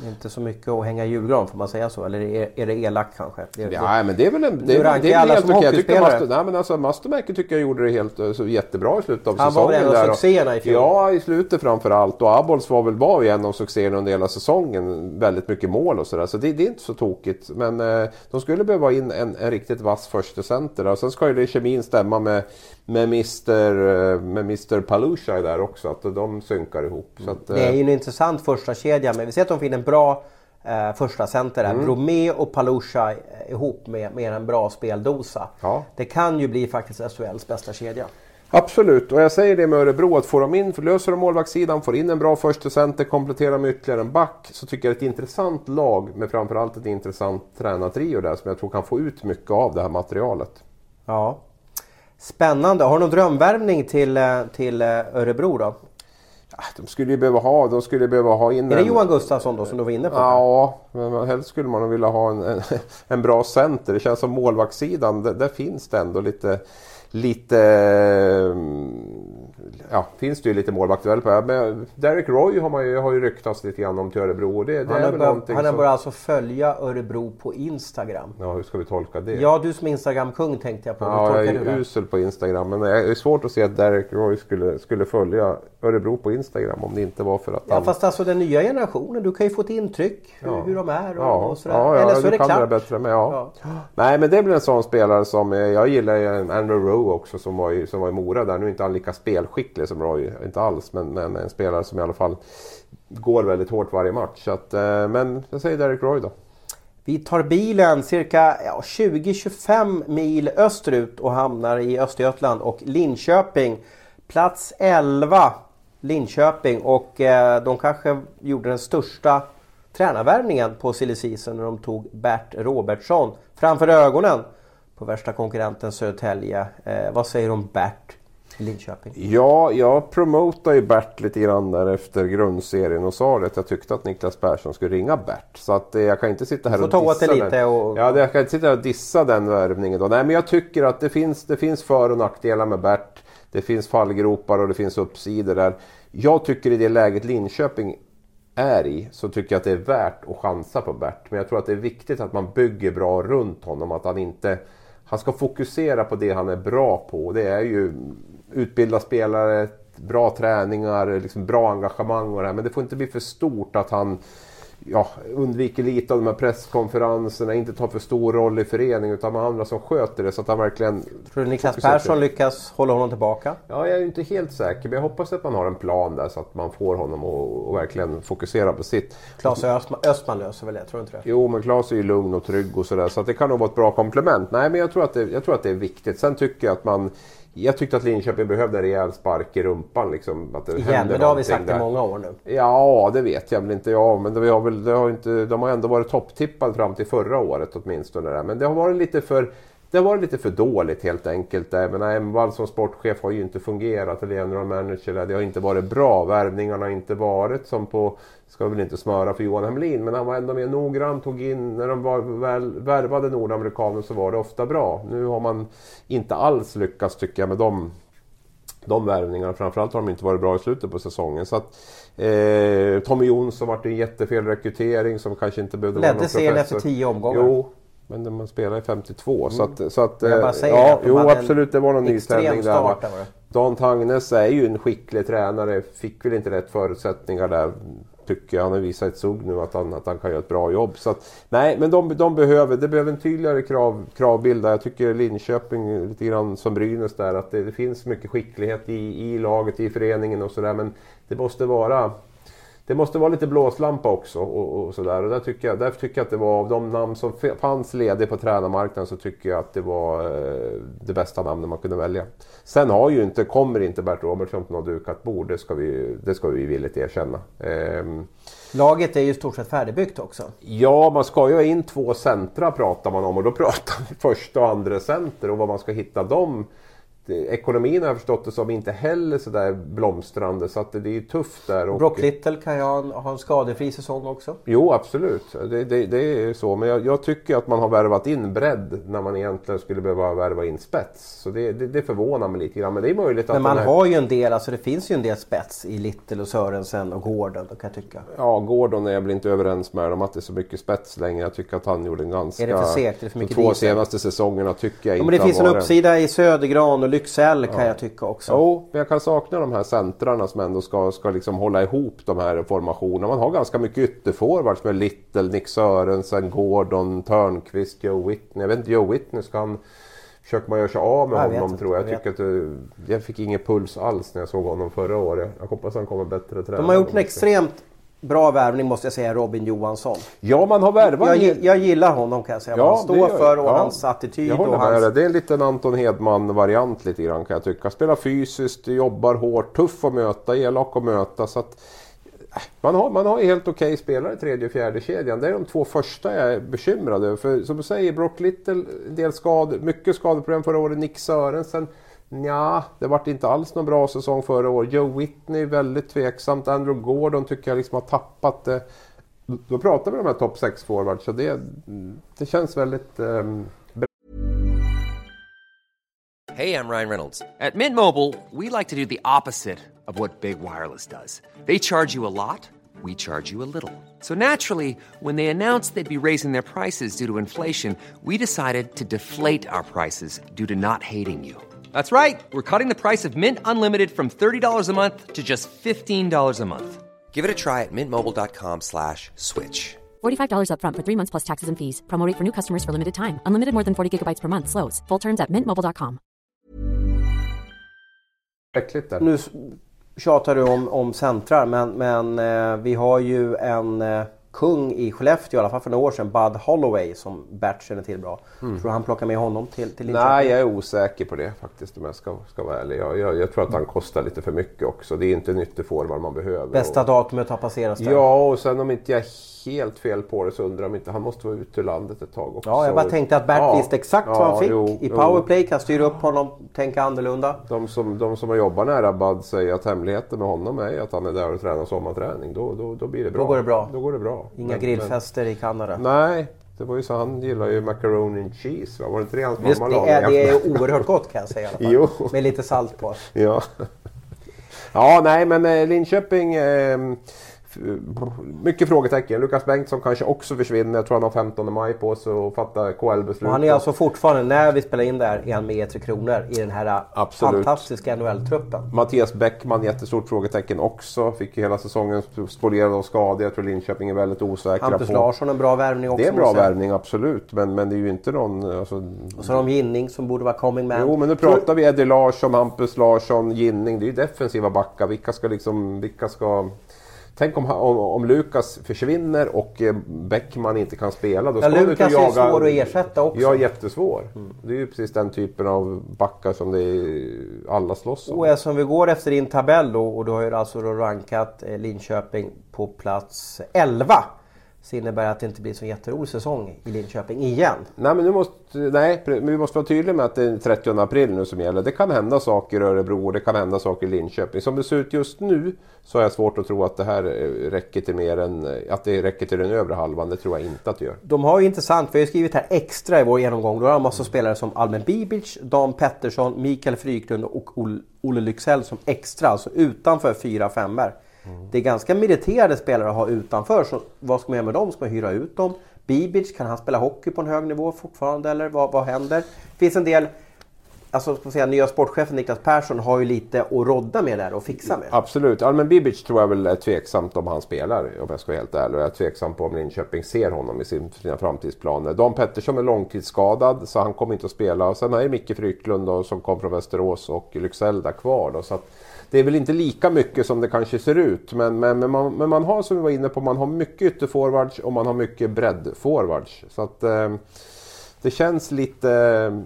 Det är inte så mycket att hänga i julgran, får man säga så? Eller är, är det elakt kanske? Det, Ja, men det är väl en, det, är- rankar det är väl helt okej. Jag. Master, nej, men alltså, Mastermäki tycker jag gjorde det helt eh, så jättebra i slutet av Han var väl säsongen. en av succéerna i fjol? Ja, i slutet framför allt. Och Abols var väl var ju en av succéerna under hela säsongen. Väldigt mycket mål och sådär. Så det, det är inte så tokigt. Men eh, de skulle behöva in en, en riktigt vass första center. Och sen ska ju det kemin stämma med, med Mr. eh, Med Mr. Palusha där också. Att de synkar ihop. Att, Det är eh, ju en intressant första kedja men vi ser att de finner en bra eh, första center Mm. här. Bromé och Palusha eh, ihop med, med en bra speldosa. Ja. Det kan ju bli faktiskt SHLs bästa kedja. Absolut, och jag säger det med Örebro att får de in, löser de målvaktssidan, får in en bra första center, kompletterar med ytterligare en back så tycker jag det är ett intressant lag med framförallt ett intressant tränartrio där som jag tror kan få ut mycket av det här materialet. Ja. Spännande. Har du någon drömvärvning till, eh, till eh, Örebro då? Ah, De skulle ju behöva ha, de skulle behöva ha in Är det en... Johan Gustafsson då som du var inne på? Ja, men helst skulle man vilja ha en, en, [LAUGHS] en bra center. Det känns som målvaktssidan, där, där finns det ändå lite Lite... Ja, finns det ju lite målvakter väl på. Men Derek Roy har, man ju, har ju ryktats lite grann om till Örebro. Det, det Han är har han har som... börjat alltså följa Örebro på Instagram. Ja, hur ska vi tolka det? Ja, du som Instagram-kung tänkte jag på. Ja, jag är det? usel på Instagram. Men det är svårt att se att Derek Roy skulle, skulle följa Örebro på Instagram om det inte var för att Ja, han... fast alltså den nya generationen, du kan ju få ett intryck hur, Ja. hur de är och, Ja, och sådär. ja, ja Eller så är det kan klart. det bättre med. Ja. Nej, men det blir en sån spelare som... eh, Jag gillar ju Andrew Rowe också som var, i, som var i Mora där. Nu är inte han lika spelskicklig som Roy, inte alls. Men, men en spelare som i alla fall går väldigt hårt varje match. Så att, eh, men jag säger Derek Roy då. Vi tar bilen cirka 20-25 mil österut och hamnar i Östergötland och Linköping. Plats 11 Linköping och eh, de kanske gjorde den största tränarvärvningen på silly season när de tog Bert Robertsson framför ögonen på värsta konkurrenten Södertälje. Eh, vad säger du om Bert Linköping? Ja, jag promotade ju Bert lite grann där efter grundserien och sa det att jag tyckte att Niklas Persson skulle ringa Bert. Så att eh, jag kan inte sitta här och åt dissa dig lite den. och- Ja, jag kan inte sitta här och dissa den värvningen då. Nej, men jag tycker att det finns, det finns för och nackdelar med Bert. Det finns fallgropar och det finns uppsidor där. Jag tycker i det läget Linköping är i så tycker jag att det är värt att chansa på Bert. Men jag tror att det är viktigt att man bygger bra runt honom. Att han inte... Han ska fokusera på det han är bra på. Det är ju utbilda spelare, bra träningar, liksom bra engagemang och det här. Men det får inte bli för stort att han ja, undviker lite av de här presskonferenserna, inte tar för stor roll i föreningen utan med andra som sköter det så att han verkligen... Tror du Niklas. Persson lyckas hålla honom tillbaka? Ja, jag är ju inte helt säker men jag hoppas att man har en plan där så att man får honom att verkligen fokusera på sitt. Claes Östman, Östman löser väl det, tror du inte det? Jo, men Claes är ju lugn och trygg och sådär så att det kan nog vara ett bra komplement. Nej, men jag tror, att det, jag tror att det är viktigt. Sen tycker jag att man... Jag tyckte att Linköping behövde en rejäl spark i rumpan. Liksom, att det Igen, men det har vi sagt i där. många år nu. Ja, det vet jag väl inte jag. Men det har väl, det har inte, de har ändå varit topptippade fram till förra året åtminstone. Där. Men det har varit lite för... Det har varit lite för dåligt helt enkelt. Men Emvall som sportchef har ju inte fungerat. Eller general manager. Det har inte varit bra. Värvningarna har inte varit som på... Ska väl inte smöra för Johan Hemlin. Men han var ändå mer noggrann. Tog in... När de var väl, värvade nordamerikaner så var det ofta bra. Nu har man inte alls lyckats tycker jag med dem de värvningarna. Framförallt har de inte varit bra i slutet på säsongen. Så att, eh, Tommy Jonsson vart en jättefel rekrytering som kanske inte behövde vara Ledde någon serien professor. efter 10 omgångar. Jo, men de- man spelar i 52. Så att, så att, Jag bara eh, säger ja, att de jo absolut det var någon nytändning där. va. Dan Tangnes är ju en skicklig tränare. Fick väl inte rätt förutsättningar där. Tycker jag. Han har visat ett sug nu att han, att han kan göra ett bra jobb. Så att, nej, men de, de behöver, det behöver en tydligare krav, kravbild där. Jag tycker Linköping lite grann som Brynäs där. Att det, det finns mycket skicklighet i, i laget, i föreningen och sådär. Men det måste vara det måste vara lite blåslampa också och, och sådär. Och där tycker jag, därför tycker jag att det var av de namn som fanns lediga på tränarmarknaden så tycker jag att det var eh, det bästa namnet man kunde välja. Sen har ju inte, kommer inte Bert Robertsson på något dukat bord, det ska vi, det ska vi villigt erkänna. Eh, Laget är ju stort sett färdigbyggt också. Ja, man ska ju ha in två centra pratar man om och då pratar vi första och andra center och vad man ska hitta dem ekonomin har jag förstått det som inte heller sådär blomstrande så att det, det är tufft där. Och... Brock Little kan ju ha en, ha en skadefri säsong också. Jo absolut, det, det, det är så. Men jag, jag, tycker att man har värvat in bredd när man egentligen skulle behöva värva in spets. Så det, det, förvånar mig lite grann. Men det är möjligt att... Men man här... har ju en del, alltså det finns ju en del spets i Little och Sörensen och Gordon kan jag tycka. Ja, Gordon är jag väl inte överens med om att det är så mycket spets längre. Jag tycker att han gjorde en ganska... Är det för segt? Är det för mycket De två senaste säsongerna tycker jag ja, inte Men det finns en uppsida i Södergran och Lycksell kan ja. jag tycka också. Jo, men jag kan sakna de här centrarna som ändå ska, ska liksom hålla ihop de här formationerna. Man har ganska mycket ytterforwards med Little, Nick Sörensen, Gordon, Törnqvist, Joe Whitney. Jag vet inte, Joe Whitney ska han... Försöker man göra sig av med jag honom tror jag. Jag, tycker att jag fick ingen puls alls när jag såg honom förra året. Jag hoppas han kommer bättre tränare. De har gjort en extremt Bra värvning måste jag säga, Robin Johansson. Ja, man har värvat... Jag, jag gillar honom kan jag säga. Ja, han står för och ja, hans attityd. Jag och hans... det. Det är en liten Anton Hedman-variant lite grann kan jag tycka. Spelar fysiskt, jobbar hårt, tuff att möta, elak att möta. Så att, äh, man, har, man har helt okej okay spelare i tredje och fjärde kedjan. Det är de två första jag är bekymrad över. För som du säger, Brock Little, en del skad, mycket skadeproblem förra året. Nick Sörensen Ja, det vart inte alls någon bra säsong förra året. Joe Whitney väldigt tveksamt. Andrew Gordon tycker jag liksom har tappat det. Då pratar vi om de här topp 6 forwards så det, det känns väldigt um, Hej, jag Ryan Reynolds. At Mint Mobile, we like to do the opposite of what Big Wireless does. They charge you a lot, we charge you a little. So naturally, when they announced they'd be raising their prices due to inflation, we decided to deflate our prices due to not hating you. That's right. We're cutting the price of Mint Unlimited from $30 a month to just $15 a month. Give it a try at mintmobile.com slash switch. $45 upfront for three months plus taxes and fees. Promote for new customers for limited time. Unlimited more than 40 gigabytes per month. Slows. Full terms at mintmobile.com. Nu tjatar du om, om centrar, men, men eh, vi har ju en... Eh, kung i Skellefteå, i alla fall för några år sedan, Bud Holloway som Bert känner till bra. Mm. Tror du han plockar med honom till, till Linköping? Nej, jag är osäker på det faktiskt om jag ska, ska vara ärlig. Jag, jag, jag tror att han kostar lite för mycket också. Det är inte en ytterforward man behöver. Bästa och, datumet har passerats där. Ja, och sen om inte jag helt fel på det så undrar om inte han måste vara ute ur landet ett tag också. Ja, jag bara tänkte att Bert ja, visste exakt ja, vad han fick. Jo, I powerplay kan styra upp honom, tänka annorlunda. De som, de som har jobbat nära Bud säger att hemligheten med honom är att han är där och tränar sommarträning. Då, då, då blir det bra. Då går det bra. Då går det bra. Inga men, grillfester men... i Kanada. Nej, det var ju så han gillar ju macaroni and cheese. Va? Var det inte det hans Just mamma det, är, det är oerhört gott kan jag säga i alla fall. [LAUGHS] Jo. Med lite salt på. Ja. [LAUGHS] Ja, nej men eh, Linköping eh, mycket frågetecken. Lukas Bengtsson kanske också försvinner. Jag tror han har 15 maj på sig att fatta KL-beslut. Han är alltså fortfarande, när vi spelar in det här, är han med i Tre Kronor i den här Absolut. fantastiska NHL-truppen. Mattias Bäckman, jättestort frågetecken också. Fick ju hela säsongen spolierad av skador. Jag tror Linköping är väldigt osäkra Hampus på... Larsson, en bra värvning också. Det är en bra värvning, absolut. Men, men det är ju inte någon... Alltså... Och så har de Ginning som borde vara coming man. Jo, men nu pratar vi Eddie Larsson, Hampus Larsson, Ginning. Det är ju defensiva backar. Vilka ska liksom... Vilka ska... Tänk om, om, om Lukas försvinner och eh, Bäckman inte kan spela. Då ja, Lukas jaga... är svår att ersätta också. Ja, jättesvår. Mm. Det är ju precis den typen av backar som det är, alla slåss om. Och eftersom vi går efter din tabell då och du har ju alltså rankat eh, Linköping på plats 11 så innebär det att det inte blir så jätterolig säsong i Linköping igen. Nej, men, nu måste, nej, men vi måste vara tydliga med att det är 30 april nu som gäller. Det kan hända saker i Örebro och det kan hända saker i Linköping. Som det ser ut just nu så har jag svårt att tro att det här räcker till mer än att det räcker till den övre halvan. Det tror jag inte att det gör. De har ju intressant, vi har skrivit här extra i vår genomgång. Då har de massa spelare som Almen Bibic, Dan Pettersson, Mikael Fryklund och Olle Lycksell som extra, alltså utanför 4-5 Mm. Det är ganska meriterade spelare att ha utanför. Så vad ska man göra med dem? Ska man hyra ut dem? Bibic, kan han spela hockey på en hög nivå fortfarande eller vad, vad händer? Det finns en del alltså, ska säga, nya sportchefen Niklas Persson har ju lite att rodda med där och fixa med. Absolut. Almen Bibic tror jag väl är tveksamt om han spelar om jag ska vara helt ärlig. Och jag är tveksam på om Linköping ser honom i sina framtidsplaner. Dan Pettersson är långtidsskadad så han kommer inte att spela. Och sen är Micke Frycklund då, som kom från Västerås och Lycksell där kvar. Då, så att, det är väl inte lika mycket som det kanske ser ut. Men, men, men, man, men man har som vi var inne på, man har mycket ytterforwards och man har mycket breddforwards. Så att eh, det känns lite,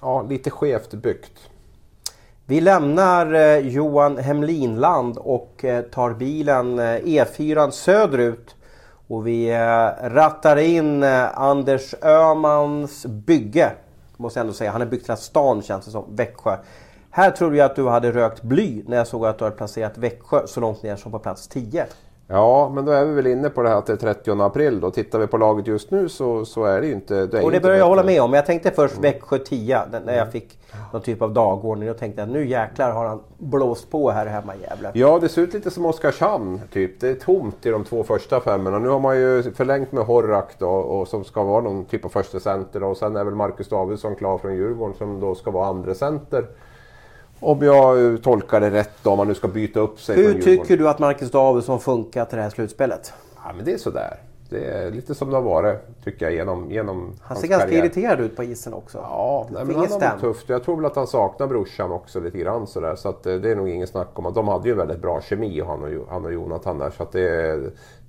ja, lite skevt byggt. Vi lämnar eh, Johan Hemlinland och eh, tar bilen eh, E4 söderut. Och vi eh, rattar in eh, Anders Ömans bygge. Måste jag ändå säga. Han har byggt hela stan känns det som. Växjö. Här trodde jag att du hade rökt bly när jag såg att du hade placerat Växjö så långt ner som på plats 10. Ja, men då är vi väl inne på det här att det är 30 april. Då tittar vi på laget just nu så, så är det ju inte... Det Och det börjar jag hålla med om. Jag tänkte först Växjö 10 när jag fick någon typ av dagordning. Då tänkte jag nu jäklar har han blåst på här hemma i Gävle. Ja, det ser ut lite som Oskarshamn. Typ. Det är tomt i de två första femmorna. Nu har man ju förlängt med Horrak då, och som ska vara någon typ av första center. då. Och sen är väl Marcus Davidsson klar från Djurgården som då ska vara andra center. Om jag tolkar det rätt då, om man nu ska byta upp sig Hur tycker du att Marcus Davidsson funkar till det här slutspelet? Ja, men det är sådär. Det är lite som det har varit, tycker jag, genom, genom Han ser ganska karriär. irriterad ut på isen också. Ja, nej, men han har det tufft. Jag tror väl att han saknar brorsan också lite grann sådär. Så att, eh, det är nog ingen snack om att de hade ju väldigt bra kemi han och, han och Jonathan där. Så att det,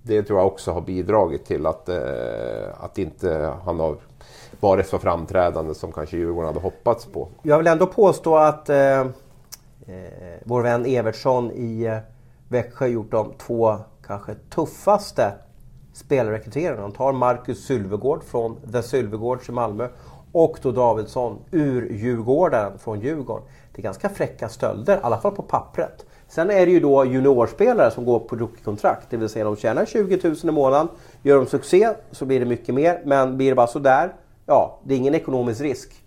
det tror jag också har bidragit till att, eh, att inte han har varit så framträdande som kanske Djurgården hade hoppats på. Jag vill ändå påstå att eh, eh vår vän Evertsson i eh, Växjö gjort de två kanske tuffaste spelrekryteringarna. Han tar Marcus Sylvegård från The Sylvegårds i Malmö och då Davidsson ur Djurgården från Djurgården. Det är ganska fräcka stölder, i alla fall på pappret. Sen är det ju då juniorspelare som går på rookiekontrakt. Det vill säga de tjänar 20 000 i månaden. Gör de succé så blir det mycket mer. Men blir det bara sådär, ja, det är ingen ekonomisk risk.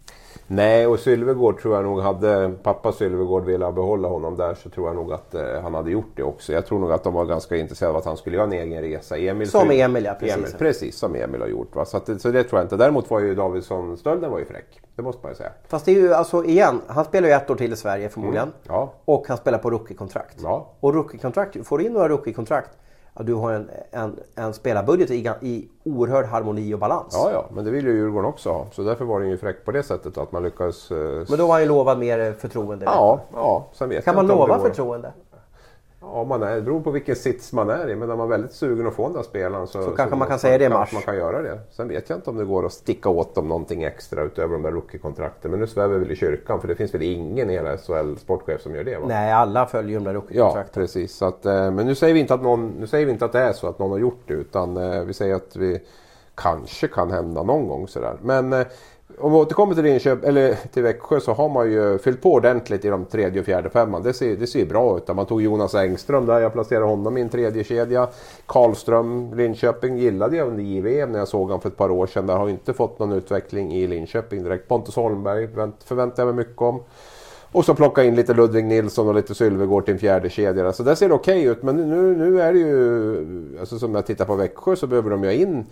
Nej, och Sylvegård tror jag nog hade pappa Sylvegård velat behålla honom där så tror jag nog att eh, han hade gjort det också. Jag tror nog att de var ganska intresserade av att han skulle göra en egen resa. Emil Som Emil, ja, precis. precis, som Emil har gjort. Va? Så, att, så det tror jag inte. Däremot var ju Davidsson-stölden var ju fräck. Det måste man ju säga. Fast det är ju alltså igen, han spelar ju ett år till i Sverige förmodligen. Ja. Och han spelar på rookiekontrakt. Ja. Och rookiekontrakt, får du in några rookiekontrakt, du har en, en, en spelarbudget i, i oerhörd harmoni och balans. Ja, ja, men det vill ju Djurgården också ha. Så därför var den ju fräck på det sättet att man lyckades... Eh, Men då var han ju lovad mer eh, förtroende. Ja, ja. Sen vet Kan man lova det förtroende? Ja, man är, det beror på vilken sits man är i. Men är man väldigt sugen att få den där spelaren så, Så kanske man kan säga det i mars. man kan göra det. Sen vet jag inte om det går att sticka åt dem någonting extra utöver de där rookie-kontrakten. Men nu svävar vi väl i kyrkan för det finns väl ingen i hela SHL sportchef som gör det va? Nej, alla följer de där Ja, rookiekontrakten. precis. Så att, eh, men nu säger, vi inte att någon, nu säger vi inte att det är så att någon har gjort det utan eh, vi säger att vi kanske kan hända någon gång sådär. Men eh, om vi återkommer till, Linköp, eller till Växjö så har man ju fyllt på ordentligt i de tredje och fjärde femman. Det ser, det ser bra ut. Man tog Jonas Engström där, jag placerade honom i en tredje kedja. Karlström, Linköping gillade jag under JVM när jag såg honom för ett par år sedan. Där har jag inte fått någon utveckling i Linköping direkt. Pontus Holmberg vänt- förväntar jag mig mycket om. Och så plocka in lite Ludvig Nilsson och lite Sylvegård till en fjärde kedja. Så det ser okej ut. Men nu, nu är det ju... Alltså som jag tittar på Växjö så behöver de ju ha in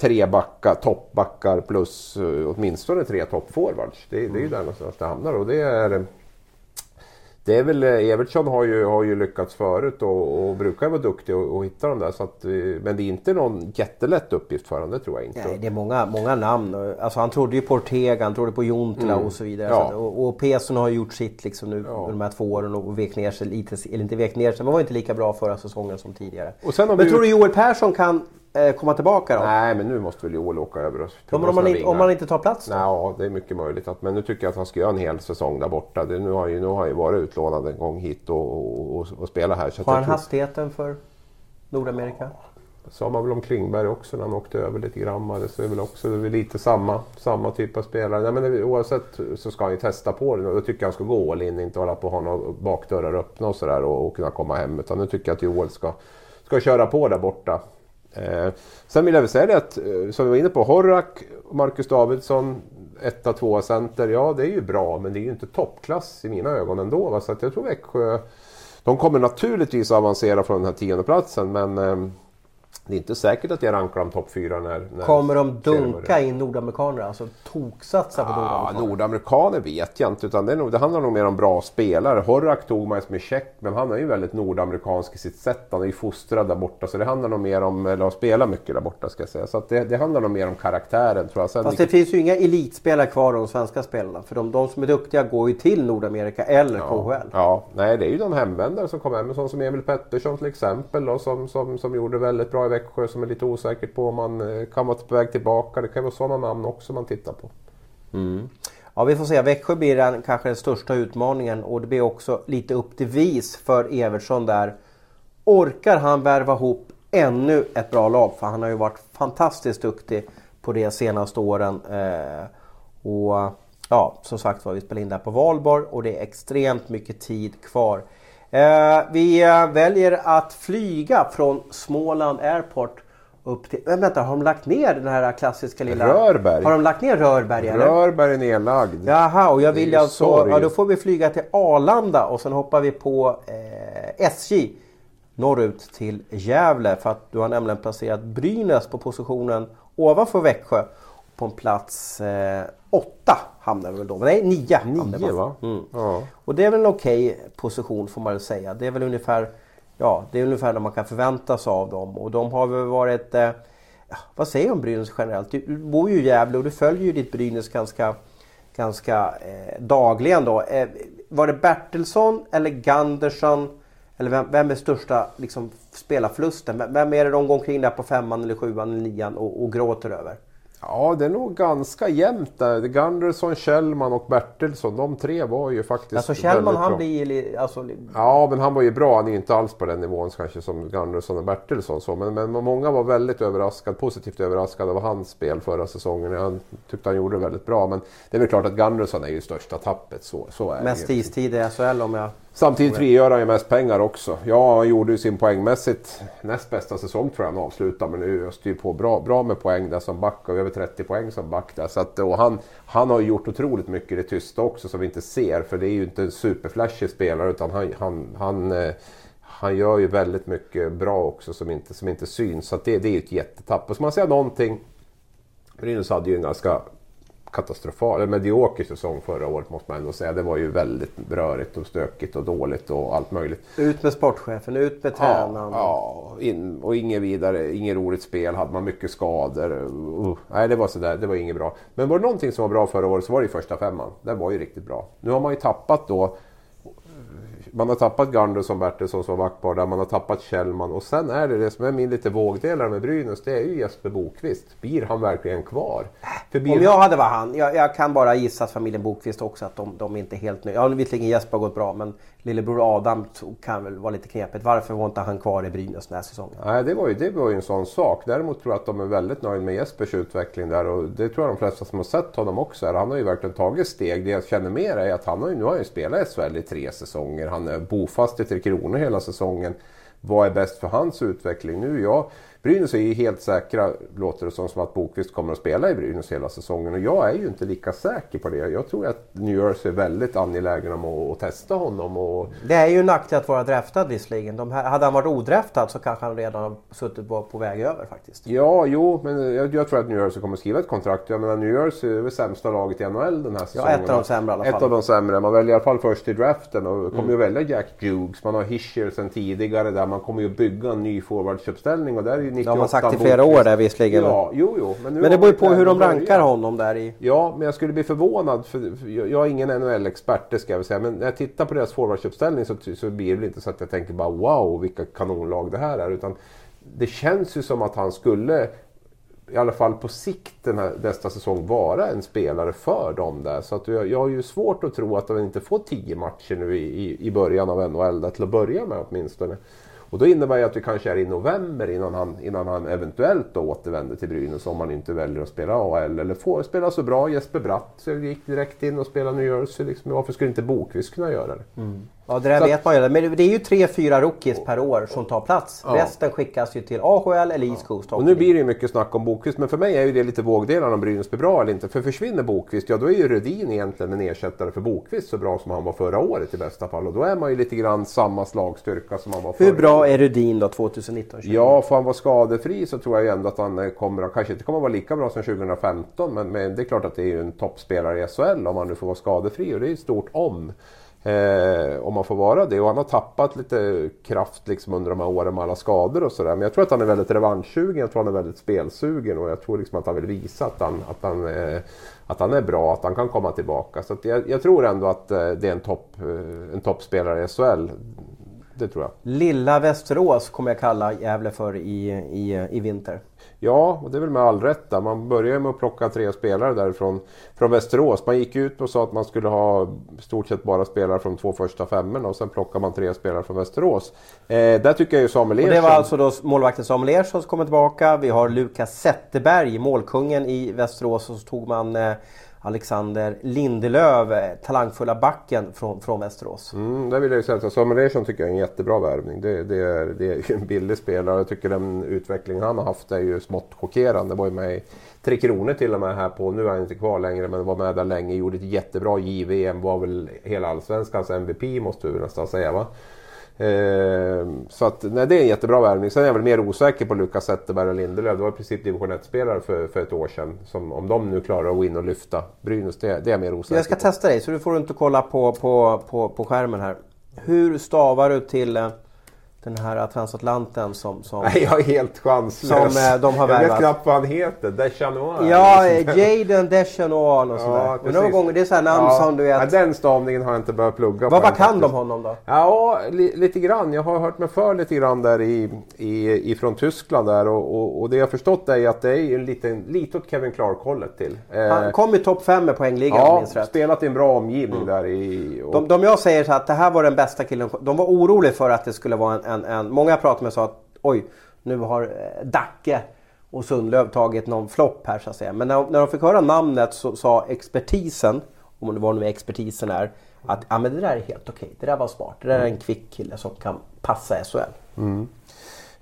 tre backar, toppbackar plus uh, åtminstone tre toppforwards. Det, det är ju där någonstans det hamnar. Och det är... Det är väl, eh, Evertsson har ju, har ju lyckats förut och, och brukar vara duktig och, och hitta dem där. Så att, eh, men det är inte någon jättelätt uppgift för honom, det tror jag inte. Nej, det är många, många namn. Alltså, han trodde ju på Ortega, han trodde på Juntila och så vidare. Mm. Ja. Så, och, och Peson har gjort sitt liksom nu Ja. de här två åren och vek ner sig lite. Eller inte vek ner sig, men var inte lika bra förra säsongen som tidigare. Och sen har men vi tror du Joel Persson kan eh, komma tillbaka då? Nej, men nu måste väl Joel åka över oss. Ja, om, man inte, om man inte tar plats då? Ja, det är mycket möjligt. Att, men nu tycker jag att han ska göra en hel säsong där borta. Det, nu, har ju, nu har han ju varit utlånad en gång hit och, och, och, och spelat här. Har han tror- hastigheten för Nordamerika? sa man väl om Klingberg också när han åkte över lite grann. Det så är väl också det är lite samma, samma typ av spelare. Nej, men det, oavsett så ska han ju testa på det. Då tycker jag han ska gå all in, inte hålla på att ha några bakdörrar öppna och sådär och, och kunna komma hem. Utan nu tycker jag att Joel ska, ska köra på där borta. Eh, sen vill jag väl säga det att, eh, som vi var inne på, Horak, och Marcus Davidsson, etta, tvåa center. Ja, det är ju bra, men det är ju inte toppklass i mina ögon ändå. Va? Så att jag tror Växjö, de kommer naturligtvis avancera från den här tionde platsen men eh, det är inte säkert att jag rankar dem topp fyra när, när Kommer de dunka in nordamerikaner? Alltså toksatsa på Ja, nordamerikaner? nordamerikaner vet jag inte. Utan det, nog, det handlar nog mer om bra spelare. Horak tog man som är tjeck, men han är ju väldigt nordamerikansk i sitt sätt. Han är ju fostrad där borta. Så det handlar nog mer om, eller har spelat mycket där borta ska jag säga. Så det, det handlar nog mer om karaktären tror jag. Sen Fast det finns ju inga elitspelare kvar av de svenska spelarna. För de, de som är duktiga går ju till Nordamerika eller KHL. Ja, nej det är ju de hemvändare som kommer hem. Sån som Emil Pettersson till exempel. Då, som, som, som gjorde väldigt bra i Växjö. Som är lite osäkert på om man eh, kan vara på väg tillbaka. Det kan vara sådana namn också man tittar på. Mm. Ja, vi får se. Växjö blir den, kanske den största utmaningen och det blir också lite upp till vis för Evertsson där. Orkar han värva ihop ännu ett bra lag? För han har ju varit fantastiskt duktig på det senaste åren. Eh, och ja, som sagt var, vi spelar in där på valborg och det är extremt mycket tid kvar. Eh, vi eh, väljer att flyga från Småland Airport upp till... Men vänta, har de lagt ner den här klassiska lilla... Rörberg. Har de lagt ner Rörberg eller? Rörberg är nedlagd. Jaha, och jag vill alltså... Ja, då får vi flyga till Arlanda och sen hoppar vi på eh, SJ norrut till Gävle. För att du har nämligen placerat Brynäs på positionen ovanför Växjö. På en plats eh, åtta hamnar vi väl då. Nej, vi Nio va? Mm. Ja. Och det är väl en okej position får man väl säga. Det är väl ungefär Ja, det är ungefär det man kan förvänta sig av dem. Och de har väl varit... Eh, vad säger du om Brynäs generellt? Du, du bor ju i Gävle och du följer ju ditt Brynäs ganska, ganska eh, dagligen då. Eh, var det Bertilsson eller Gandersson? Eller vem, vem är största liksom, spelarförlusten? Vem- Vem är det de går omkring där på femman eller sjuan eller nian och, och gråter över? Ja, det är nog ganska jämnt där. Gundersson, Kjellman och Bertilsson, de tre var ju faktiskt Alltså Kjellman han bra. blir li- alltså, Ja, men han var ju bra. Han är ju inte alls på den nivån kanske som Gundersson och Bertilsson. Så. Men, men många var väldigt överraskade, positivt överraskade av hans spel förra säsongen. Jag tyckte han gjorde det väldigt bra. Men det är väl klart att Gundersson är ju största tappet. Så, så är mest istid i SHL om jag... Samtidigt frigör han ju mest pengar också. Ja, han gjorde ju sin poängmässigt näst bästa säsong tror jag han avslutade. Men nu styr på bra, bra med poäng där som back och över 30 poäng som back där. Så att, och han, han har ju gjort otroligt mycket i det tysta också som vi inte ser. För det är ju inte en superflashig spelare utan han, han, han, eh, han gör ju väldigt mycket bra också som inte, som inte syns. Så det, det är ju ett jättetapp. Och ska man säga någonting. Brynäs hade ju en ganska katastrofal, eller medioker säsong förra året måste man ändå säga. Det var ju väldigt rörigt och stökigt och dåligt och allt möjligt. Ut med sportchefen, ut med tränaren. Ja, ja in, och inget vidare, inget roligt spel, hade man mycket skador. Uh, nej, det var sådär, det var inget bra. Men var det någonting som var bra förra året så var det ju första femman. Den var ju riktigt bra. Nu har man ju tappat då man har tappat Gundersson, Bertilsson som var där, man har tappat Kjellman och sen är det det som är min lite vågdelare med Brynäs, det är ju Jesper Bokvist. Blir han verkligen kvar? För blir Om jag hade varit han, jag, jag kan bara gissa att familjen Bokvist också att de, de är inte helt nöjda. Ja, visserligen Jesper har gått bra men lillebror Adam kan väl vara lite knepigt. Varför var inte han kvar i Brynäs den här säsongen? Nej, det var, ju, det var ju en sån sak. Däremot tror jag att de är väldigt nöjda med Jespers utveckling där och det tror jag de flesta som har sett honom också är. Han har ju verkligen tagit steg. Det jag känner mer är att han har ju, nu har han ju spelat i SHL i tre säsonger. Han är bofast i Tre Kronor hela säsongen. Vad är bäst för hans utveckling nu? Jag Brynäs är ju helt säkra, låter det som, som att Bokvist kommer att spela i Brynäs hela säsongen. Och jag är ju inte lika säker på det. Jag tror att New Jersey är väldigt angelägen om att, att testa honom. Och, Det är ju en nackdel att vara draftad visserligen. De här, hade han varit odraftad så kanske han redan har suttit på, på väg över faktiskt. Ja, jo, men jag, jag tror att New Jersey kommer skriva ett kontrakt. Jag menar, New Jersey är väl sämsta laget i NHL den här säsongen. ett av de sämre i alla fall. Ett av de sämre. Man väljer i alla fall först i draften och kommer ju välja Jack Hughes. Man har Hischer sen tidigare där. Man kommer ju bygga en ny forwardsuppställning och där 98 Det har man sagt i flera år där visserligen. Ja, jo, jo. Men, Men det beror ju på hur de rankar honom där i... Ja, men jag skulle bli förvånad. För jag är ingen NHL-expert, det ska jag väl säga. Men när jag tittar på deras forwardsuppställning så, så blir det väl inte så att jag tänker bara wow, vilka kanonlag det här är. Utan det känns ju som att han skulle, i alla fall på sikt den här, nästa säsong, vara en spelare för dem där. Så att jag, jag har ju svårt att tro att de inte får tio matcher nu i, i, i början av NHL, till att börja med åtminstone. Och då innebär det att vi kanske är i november innan han, innan han eventuellt då återvänder till Brynäs om han inte väljer att spela AL eller får spela så bra. Jesper Bratt så gick direkt in och spelade New Jersey. Liksom. Varför skulle inte Bokvist kunna göra det? Mm. Ja, det där Så vet man ju. Men det är ju tre, fyra rookies per år som tar plats. Ja. Resten skickas ju till AHL eller East Coast Och nu blir det ju mycket snack om Bokvist, men för mig är ju det lite vågdelar om Brynäs blir bra eller inte. För försvinner Bokvist, ja då är ju Rödin egentligen en ersättare för Bokvist så bra som han var förra året i bästa fall. Och då är man ju lite grann samma slagstyrka som han var förra Hur bra är Rudin då 2019? Ja, får han vara skadefri så tror jag ju ändå att han eh, kommer, kanske inte kommer att vara lika bra som 2015 men, men det är klart att det är ju en toppspelare i SHL om han nu får vara skadefri och det är ett stort om. Eh, om man får vara det och han har tappat lite kraft liksom under de här åren med alla skador och sådär. Men jag tror att han är väldigt revanschsugen, jag tror att han är väldigt spelsugen och jag tror liksom att han vill visa att han, att han, eh, att han är bra, att han kan komma tillbaka. Så att jag, jag tror ändå att eh, det är en, topp, eh, en toppspelare i SHL. Det tror jag. Lilla Västerås kommer jag kalla Gävle för i, i, i vinter. Ja, och det är väl med all rätt. Där. Man började med att plocka tre spelare därifrån från Västerås. Man gick ut och sa att man skulle ha stort sett bara spelare från två första femmorna och sen plockar man tre spelare från Västerås. Eh, där tycker jag ju Samuel Och det Ersson... var alltså då målvakten Samuel Ersson som kommer tillbaka. Vi har Lukas Zetterberg, målkungen i Västerås. Och så tog man eh, Alexander Lindelöf, eh, talangfulla backen från, från Västerås. Mm, där vill jag ju säga att alltså, Samuel Ersson tycker jag är en jättebra värvning. Det, det, är, det är en billig spelare. Jag tycker den utveckling han har haft är ju smått chockerande. var ju med i Tre Kronor till och med här på, nu är han inte kvar längre, men var med där länge. Gjorde ett jättebra JVM, var väl hela Allsvenskans MVP måste vi nästan säga va. Eh, så att, nej, det är en jättebra värvning. Sen är jag väl mer osäker på Lukas Zetterberg och Lindelöf. Det var i princip division 1-spelare för, för ett år sedan. Som, om de nu klarar att gå in och lyfta Brynäs, det, det är jag mer osäker Jag ska på. testa dig så du får inte kolla på, på, på, på skärmen här. Hur stavar du till eh, den här transatlanten som... som... Nej, jag är helt chanslös. Som, eh, de har jag vet knappt vad han heter. Deschanois. Ja, eh, Jaden Deschanois och sådär. Ja, några precis. gånger, det är sådana namn som du Ja, vet. den stavningen har jag inte börjat plugga Vad, på vad kan de honom då? Ja, li, lite grann. Jag har hört mig för lite grann där i, i, ifrån Tyskland där och, och, och det jag förstått är att det är en liten, lite åt Kevin Clark-hållet till. Eh, Han kom i topp 5 i poängligan ja, minns rätt. spelat i en bra omgivning där i... Och, De, de jag säger så att det här var den bästa killen. De var oroliga för att det skulle vara en en, en många jag pratade med sa att oj, nu har eh, Dacke och Sundlöv tagit någon flopp här så att säga. Men när, när de fick höra namnet så sa expertisen, om det var nu expertisen är, att ja, men det där är helt okej. Det där var smart. Det där är en kvick kille som kan passa SHL. Mm.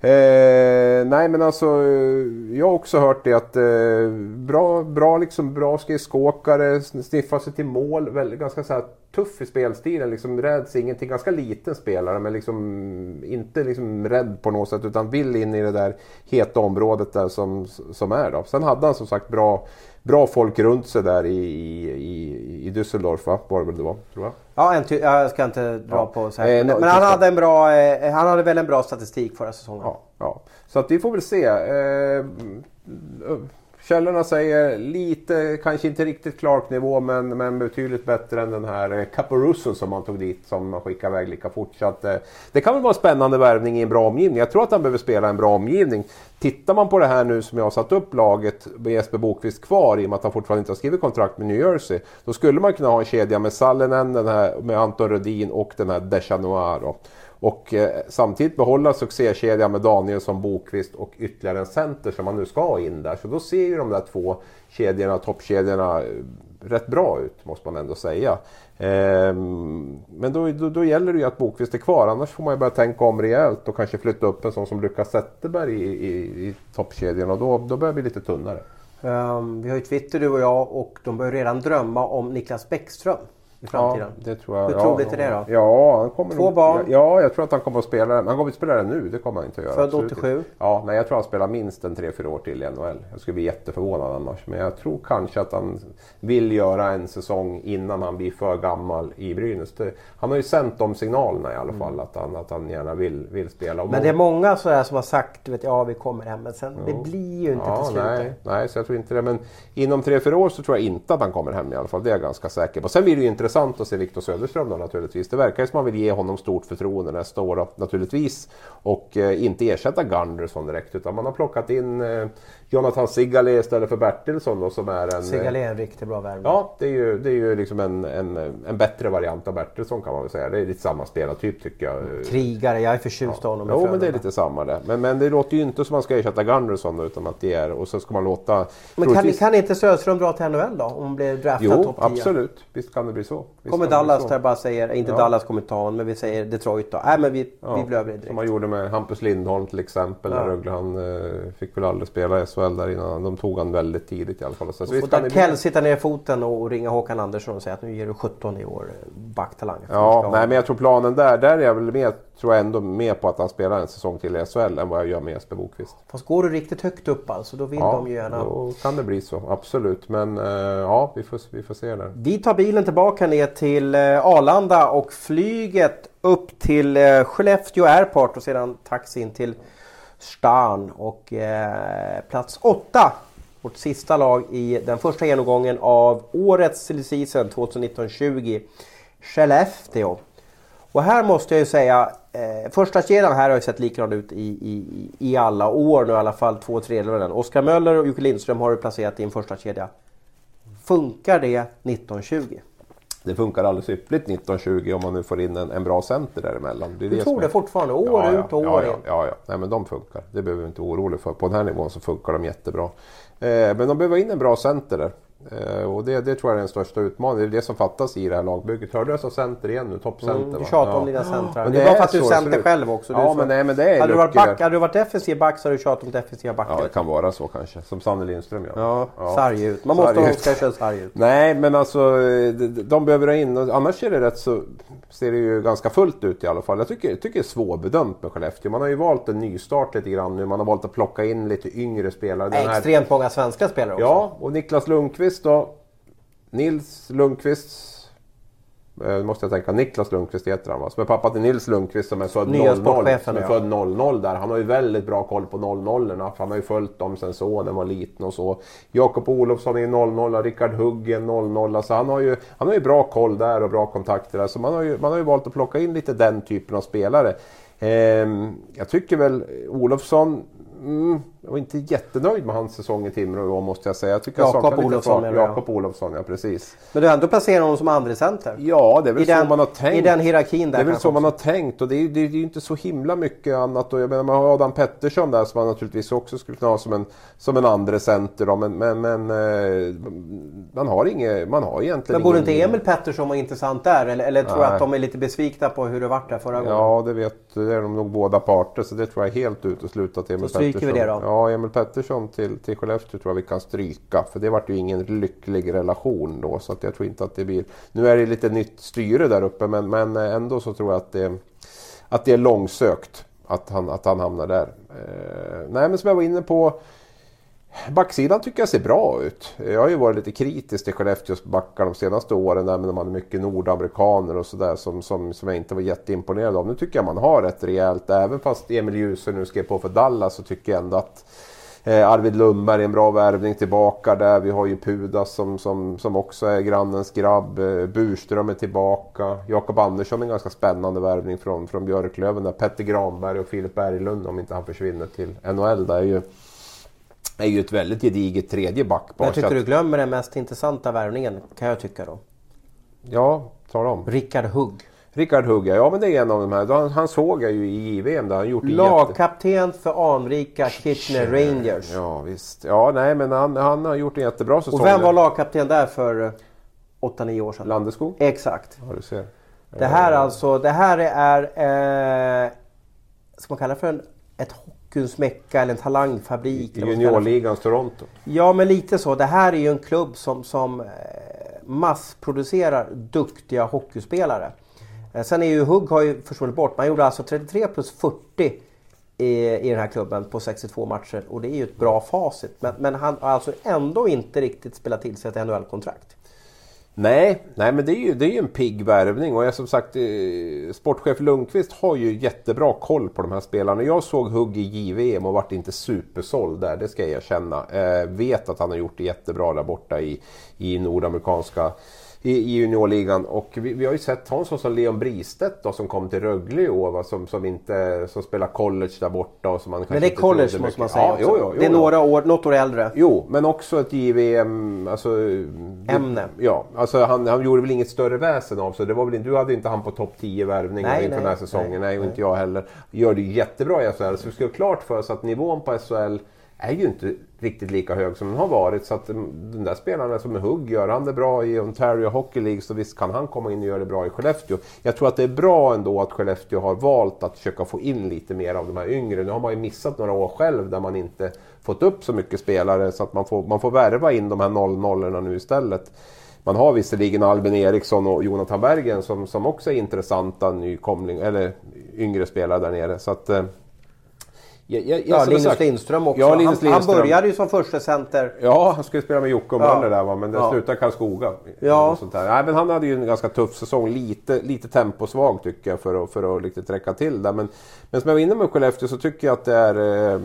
Eh, nej men alltså, eh, jag har också hört det att eh, bra, bra, liksom, bra skridskoåkare, sniffar sig till mål, väldigt, ganska så här, tuff i spelstilen, liksom, räds ingenting, ganska liten spelare men liksom, inte liksom, rädd på något sätt utan vill in i det där heta området där som, som är. Då. Sen hade han som sagt bra, bra folk runt sig där i, i, i, i Düsseldorf va? var det väl det var, tror jag. Ja, en ty- jag ska inte dra Ja. på så här. Eh, Men, han, hade en bra, eh, han hade väl en bra statistik förra säsongen. Ja, ja. Så att vi får väl se. Eh, källorna säger lite, kanske inte riktigt Clark-nivå men, men betydligt bättre än den här eh, caparusson som man tog dit som man skickade iväg lika fort. Så att, eh, det kan väl vara en spännande värvning i en bra omgivning. Jag tror att han behöver spela i en bra omgivning. Tittar man på det här nu som jag har satt upp laget med Jesper Bokvist kvar i och med att han fortfarande inte har skrivit kontrakt med New Jersey. Då skulle man kunna ha en kedja med Sallinen, den här, med Anton Rödin och den här Deschanois. Och eh, samtidigt behålla succékedjan med Danielsson, Bokvist och ytterligare en center som man nu ska ha in där. Så då ser ju de där två kedjorna, toppkedjorna, eh, rätt bra ut måste man ändå säga. Ehm, men då, då, då gäller det ju att Bokvist är kvar, annars får man ju börja tänka om rejält och kanske flytta upp en sån som Lukas Zetterberg i, i, i toppkedjan och då, då börjar det bli lite tunnare. Um, vi har ju Twitter du och jag och de börjar redan drömma om Niklas Bäckström i framtiden. Ja, det tror jag. Hur ja, troligt är det då? Ja, han kommer Två nog, barn. Ja, jag tror att han kommer att spela Han kommer att spela det nu, det kommer han inte att göra. Född absolut 87. inte. Ja, nej, jag tror han spelar minst en 3-4 år till i NHL. Jag skulle bli jätteförvånad annars. Men jag tror kanske att han vill göra en säsong innan han blir för gammal i Brynäs. Det, han har ju sänt de signalerna i alla fall att han, att han gärna vill, vill spela. Och Men det är många sådär som har sagt du vet, ja vi kommer hem men sen det blir ju inte Ja, till slut. nej, nej, så jag tror inte det. Men inom 3-4 år så tror jag inte att han kommer hem i alla fall. Det är jag ganska säker på. Sen blir det ju intressant att se Viktor Söderström då naturligtvis. Det verkar ju som att man vill ge honom stort förtroende nästa år då, naturligtvis. Och eh, inte ersätta Gunderson direkt utan man har plockat in eh, Jonathan Sigale istället för Bertilsson då som är en... eh, Sigalé är en riktigt bra värvning. Ja, det är ju, det är ju liksom en, en, en bättre variant av Bertilsson kan man väl säga. Det är lite samma spelartyp tycker jag. Krigare, jag är förtjust i honom Jo, men det är lite samma det. Men, men det låter ju inte som man ska ersätta Gunderson då, utan att det är... Och så ska man låta... Men kan, troligtvis- kan inte Söderström dra till NHL då? Om han blir draftad Jo, topp 10? absolut. Visst kan det bli så. Så. Visst Kommer Dallas så. där jag bara säger, inte Ja. Dallas kommer ta honom, men vi säger Detroit då. Nej men vi, Ja, vi blir över det Som direkt. man gjorde med Hampus Lindholm till exempel. Ja. Där Rögle, han eh, fick väl aldrig spela i SHL där innan. De tog han väldigt tidigt i alla fall. Så Och kan det bli- Dackell sitta ner foten och ringa Håkan Andersson och säga att nu ger du 17 i år, eh, backtalang. Ja, nej, men jag tror planen där, där är jag väl med, tror jag ändå med på att han spelar en säsong till i SHL än vad jag gör med Jesper Bokvist. Fast går du riktigt högt upp alltså, då vill de ju gärna... då kan det bli så. Absolut. Men eh, ja, vi får, vi får se där. Vi tar bilen tillbaka ner till eh, Arlanda och flyget upp till eh, Skellefteå Airport och sedan taxin till Stan. Och eh, plats 8, vårt sista lag i den första genomgången av årets silly season 2019-20. Skellefteå. Och här måste jag ju säga, eh, första kedjan här har ju sett likadan ut i, i, i alla år nu i alla fall, två tredjedelar av den. Oskar Möller och Jocke Lindström har du placerat i en första kedja. Funkar det 1920? Det funkar alldeles ypperligt 1920 om man nu får in en, en bra center däremellan. Det är Du som tror är- det fortfarande, år ja, ut och ja, år ja, in? ja, ja. Nej, men de funkar. Det behöver vi inte vara oroliga för. På den här nivån så funkar de jättebra. Eh, men de behöver in en bra center där. Eh, och det, det tror jag är den största utmaningen. Det är det som fattas i det här lagbygget. Hörde du som center igen nu? Toppcenter Mm, du tjatar om Ja. dina centrar. Men det är bara för att du är center det- själv också. Du Ja, men, nej, men det är hade, du varit back, hade du varit defensiv back så hade du tjatat om defensiva backar. Ja, det kan vara så kanske. Som Sanne Lindström ja. Ja, sarg ut. Man måste ha. Oskar köra sarg ut. Nej, men alltså de, de behöver ha in, och annars är det rätt så, ser det ju ganska fullt ut i alla fall. Jag tycker, tycker det är svårbedömt med Skellefteå. Man har ju valt en nystart lite grann nu. Man har valt att plocka in lite yngre spelare. Den här- Extremt många svenska spelare också. Ja, och Niklas Lundqvist då. Nils Lundqvist. Eh, måste jag tänka. Niklas Lundqvist heter han va? Som är pappa till Nils Lundqvist som är född Nya 00. sportchefen, Som är född 00 där. Han har ju väldigt bra koll på 00 för Han har ju följt dem sen sonen var liten och så. Jakob Olofsson är 00 Rickard Hugg är 00 Så han har, ju, han har ju bra koll där och bra kontakter där. Så man har ju, man har ju valt att plocka in lite den typen av spelare. Ehm, jag tycker väl Olofsson Mm, jag var inte jättenöjd med hans säsong i Timrå i år måste jag säga. Jag tycker jag Jakob lite Olofsson menar jag. Jakob Olofsson, ja precis. Men du har ändå placerat honom som andra center. Ja, det är väl I så den- man har tänkt. i den hierarkin där Det är väl så man också. har tänkt och det är, det är ju inte så himla mycket annat. Och jag menar, man har Adam Pettersson där som man naturligtvis också skulle kunna ha som en, som en andra center. Då. Men, men, men eh, man har inget, man har egentligen Men borde inte ingen- Emil Pettersson vara intressant där? Eller, eller tror du att de är lite besvikna på hur det vart där förra gången? Ja, det vet det är de nog båda parter. Så det tror jag är helt uteslutet. Emil Så stryker vi Pettersson. det då? Ja, Ja, Emil Pettersson till, till Skellefteå tror jag vi kan stryka. För det vart ju ingen lycklig relation då. Så att jag tror inte att det blir... Nu är det lite nytt styre där uppe men, men eh, ändå så tror jag att det, att det är långsökt. Att han, att han hamnar där. Eh, nej men som jag var inne på. Backsidan tycker jag ser bra ut. Jag har ju varit lite kritisk till Skellefteås backar de senaste åren där de hade mycket nordamerikaner och sådär som, som, som jag inte var jätteimponerad av. Nu tycker jag man har rätt rejält. Även fast Emil Djuse nu skrev på för Dallas så tycker jag ändå att eh, Arvid Lundberg är en bra värvning tillbaka där. Vi har ju Pudas som, som, som också är grannens grabb. Eh, Burström är tillbaka. Jakob Andersson är en ganska spännande värvning från, från Björklöven. Där. Petter Granberg och Filip Berglund om inte han försvinner till NHL. Där är ju är ju ett väldigt gediget tredje. Men jag tycker du glömmer den mest intressanta värvningen, kan jag tycka då. Ja, tala om. Rickard Hugg. Rickard Hugga, ja men det är en av de här. Han, han såg jag ju i JVM där han gjort en jätte... Lagkapten för anrika Kitchener Rangers. Ja visst. Ja nej men han, han har gjort en jättebra säsong. Och vem var lagkapten där för eh, 8-9 år sedan? Landeskog? Exakt. Ja du ser. Det här alltså, det här är... Eh, ska man kalla det för en, ett mecka eller en talangfabrik? Juniorligans Toronto. Ja men lite så. Det här är ju en klubb som, som eh, massproducerar duktiga hockeyspelare. Eh, Sen är ju Hugg har ju försvunnit bort. Man gjorde alltså 33 plus 40 i, i den här klubben på 62 matcher och det är ju ett bra facit. Men, men han har alltså ändå inte riktigt spelat till sig ett NHL-kontrakt. Nej, nej men det är ju, det är ju en pigg värvning och jag som sagt eh, sportchef Lundqvist har ju jättebra koll på de här spelarna. Jag såg Hugg i JVM och vart inte supersåld där, det ska jag erkänna. Eh, vet att han har gjort det jättebra där borta i, i nordamerikanska i, i juniorligan och vi, vi har ju sett ha en sån som Leon Bristedt då, som kom till Rögle i år va, som, som, inte, som spelar college där borta. Och som man Men det är college måste man säga ja, jo, jo, jo, det är några år, något år äldre. Jo, men också ett JVM... Alltså, Ämne. Ja, alltså han, han gjorde väl inget större väsen av sig. Det var väl, inte- du hade inte han på topp 10 värvningar inför nej, den här säsongen. nej, Nej, och inte jag heller. Gör det jättebra i SHL. Så vi ska ha klart för oss att nivån på SHL är ju inte riktigt lika hög som den har varit. Så att mm, den där spelaren som är hugg, gör han det bra i Ontario Hockey League så visst kan han komma in och göra det bra i Skellefteå. Jag tror att det är bra ändå att Skellefteå har valt att försöka få in lite mer av de här yngre. Nu har man ju missat några år själv där man inte fått upp så mycket spelare så att man får, man får värva in de här 0-0 nu istället. Man har visserligen Albin Eriksson och Jonathan Bergen som, som också är intressanta nykomling, eller yngre spelare där nere. Så att, eh, jag, jag, ja, Linus sagt, Lindström också. Ja, Linus han, Lindström. han började ju som första center. Ja, han skulle spela med Jocke och Möller där va, men det ja. slutade Karlskoga. Ja. Sånt där. Nej, men han hade ju en ganska tuff säsong. Lite, lite temposvag tycker jag för att, för att riktigt räcka till där. Men, men som jag var inne med Skellefteå så tycker jag att det är eh,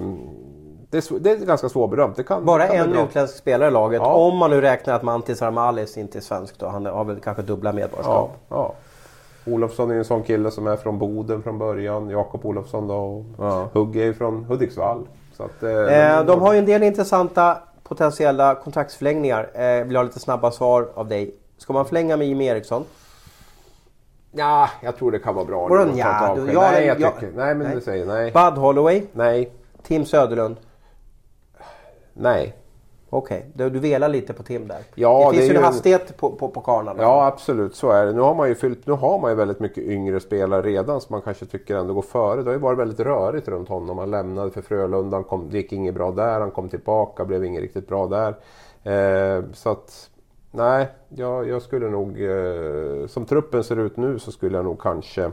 det är, det är ganska svårbedömt. Det kan, Bara kan en utländsk spelare i laget. Ja. Om man nu räknar att Mantis Armalis inte är svensk då. Han har väl kanske dubbla medborgarskap. Ja, ja. Olofsson är en sån kille som är från Boden från början. Jakob Olofsson då. Och ja. Hugge är från Hudiksvall. Så att, eh, eh, de har ju en del intressanta potentiella kontraktsförlängningar. Eh, vill ha lite snabba svar av dig. Ska man förlänga med Jimmy Eriksson? Ja, jag tror det kan vara bra. Vadå ja, du, jag, nej, jag tycker, nej, men nej. du säger nej. Bud Holloway? Nej. Tim Söderlund? Nej. Okej, okay. du velar lite på Tim där. Ja, det finns det ju en hastighet på, på, på karlarna. Ja absolut, så är det. Nu har man ju fyllt, nu har man ju väldigt mycket yngre spelare redan som man kanske tycker ändå går före. Det har ju varit väldigt rörigt runt honom. Han lämnade för Frölunda, han kom, det gick inget bra där. Han kom tillbaka, blev inget riktigt bra där. Eh, så att, nej, jag, jag skulle nog... Eh, som truppen ser ut nu så skulle jag nog kanske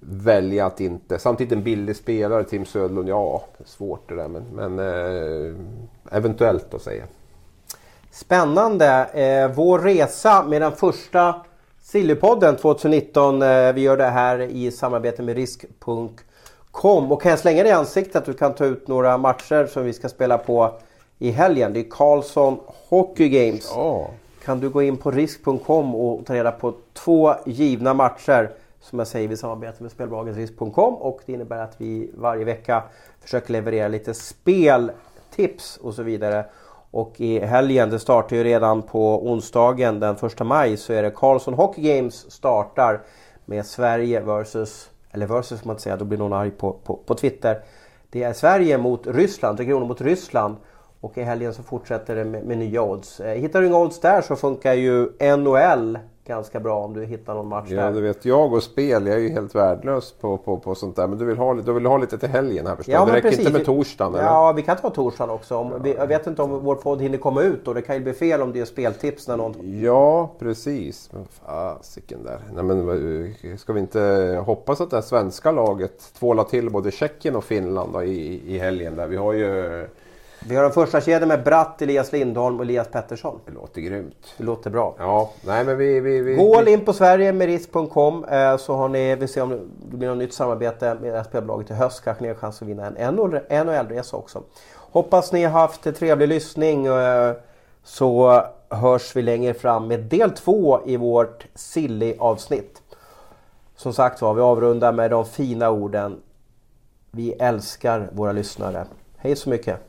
välja att inte... Samtidigt en billig spelare, Tim Söderlund, ja, svårt det där men, men eh, eventuellt att säga. Spännande! Eh, vår resa med den första Sillypodden 2019. Eh, vi gör det här i samarbete med risk.com. Och kan jag slänga det i ansiktet att du kan ta ut några matcher som vi ska spela på i helgen. Det är Karlsson Hockey Games. Ja. Kan du gå in på risk.com och ta reda på två givna matcher som jag säger, vi samarbetar med spelbolaget risk.com och det innebär att vi varje vecka försöker leverera lite speltips och så vidare. Och i helgen, det startar ju redan på onsdagen den 1 maj, så är det Karlsson Hockey Games startar med Sverige versus, eller versus man inte säga, då blir någon arg på, på, på Twitter. Det är Sverige mot Ryssland, Tre Kronor mot Ryssland. Och i helgen så fortsätter det med, med nya odds. Eh, hittar du inga odds där så funkar ju NHL ganska bra om du hittar någon match ja, där. du vet, jag och spel, jag är ju helt värdelös på, på, på sånt där. Men du vill ha, du vill ha lite till helgen här förstås. Ja, det räcker precis. inte med torsdagen eller? Ja, vi kan ta torsdagen också. Om, ja. vi, jag vet inte om vår podd hinner komma ut och det kan ju bli fel om det är speltips när någon... Ja, precis. Men fasiken där. Nej, men, ska vi inte hoppas att det här svenska laget tvålar till både Tjeckien och Finland då, i, i helgen där. Vi har ju vi har en första kedja med Bratt, Elias Lindholm och Elias Pettersson. Det låter grymt. Det låter bra. Ja, nej men vi... vi, vi Gå in på Sverige med risk.com eh, så har ni, vi ser om det blir något nytt samarbete med spelbolaget i höst. Kanske ni har chans att vinna en NHL-resa också. Hoppas ni har haft en trevlig lyssning eh, så hörs vi längre fram med del två i vårt Silly-avsnitt. Som sagt var, vi avrundar med de fina orden. Vi älskar våra lyssnare. Hej så mycket!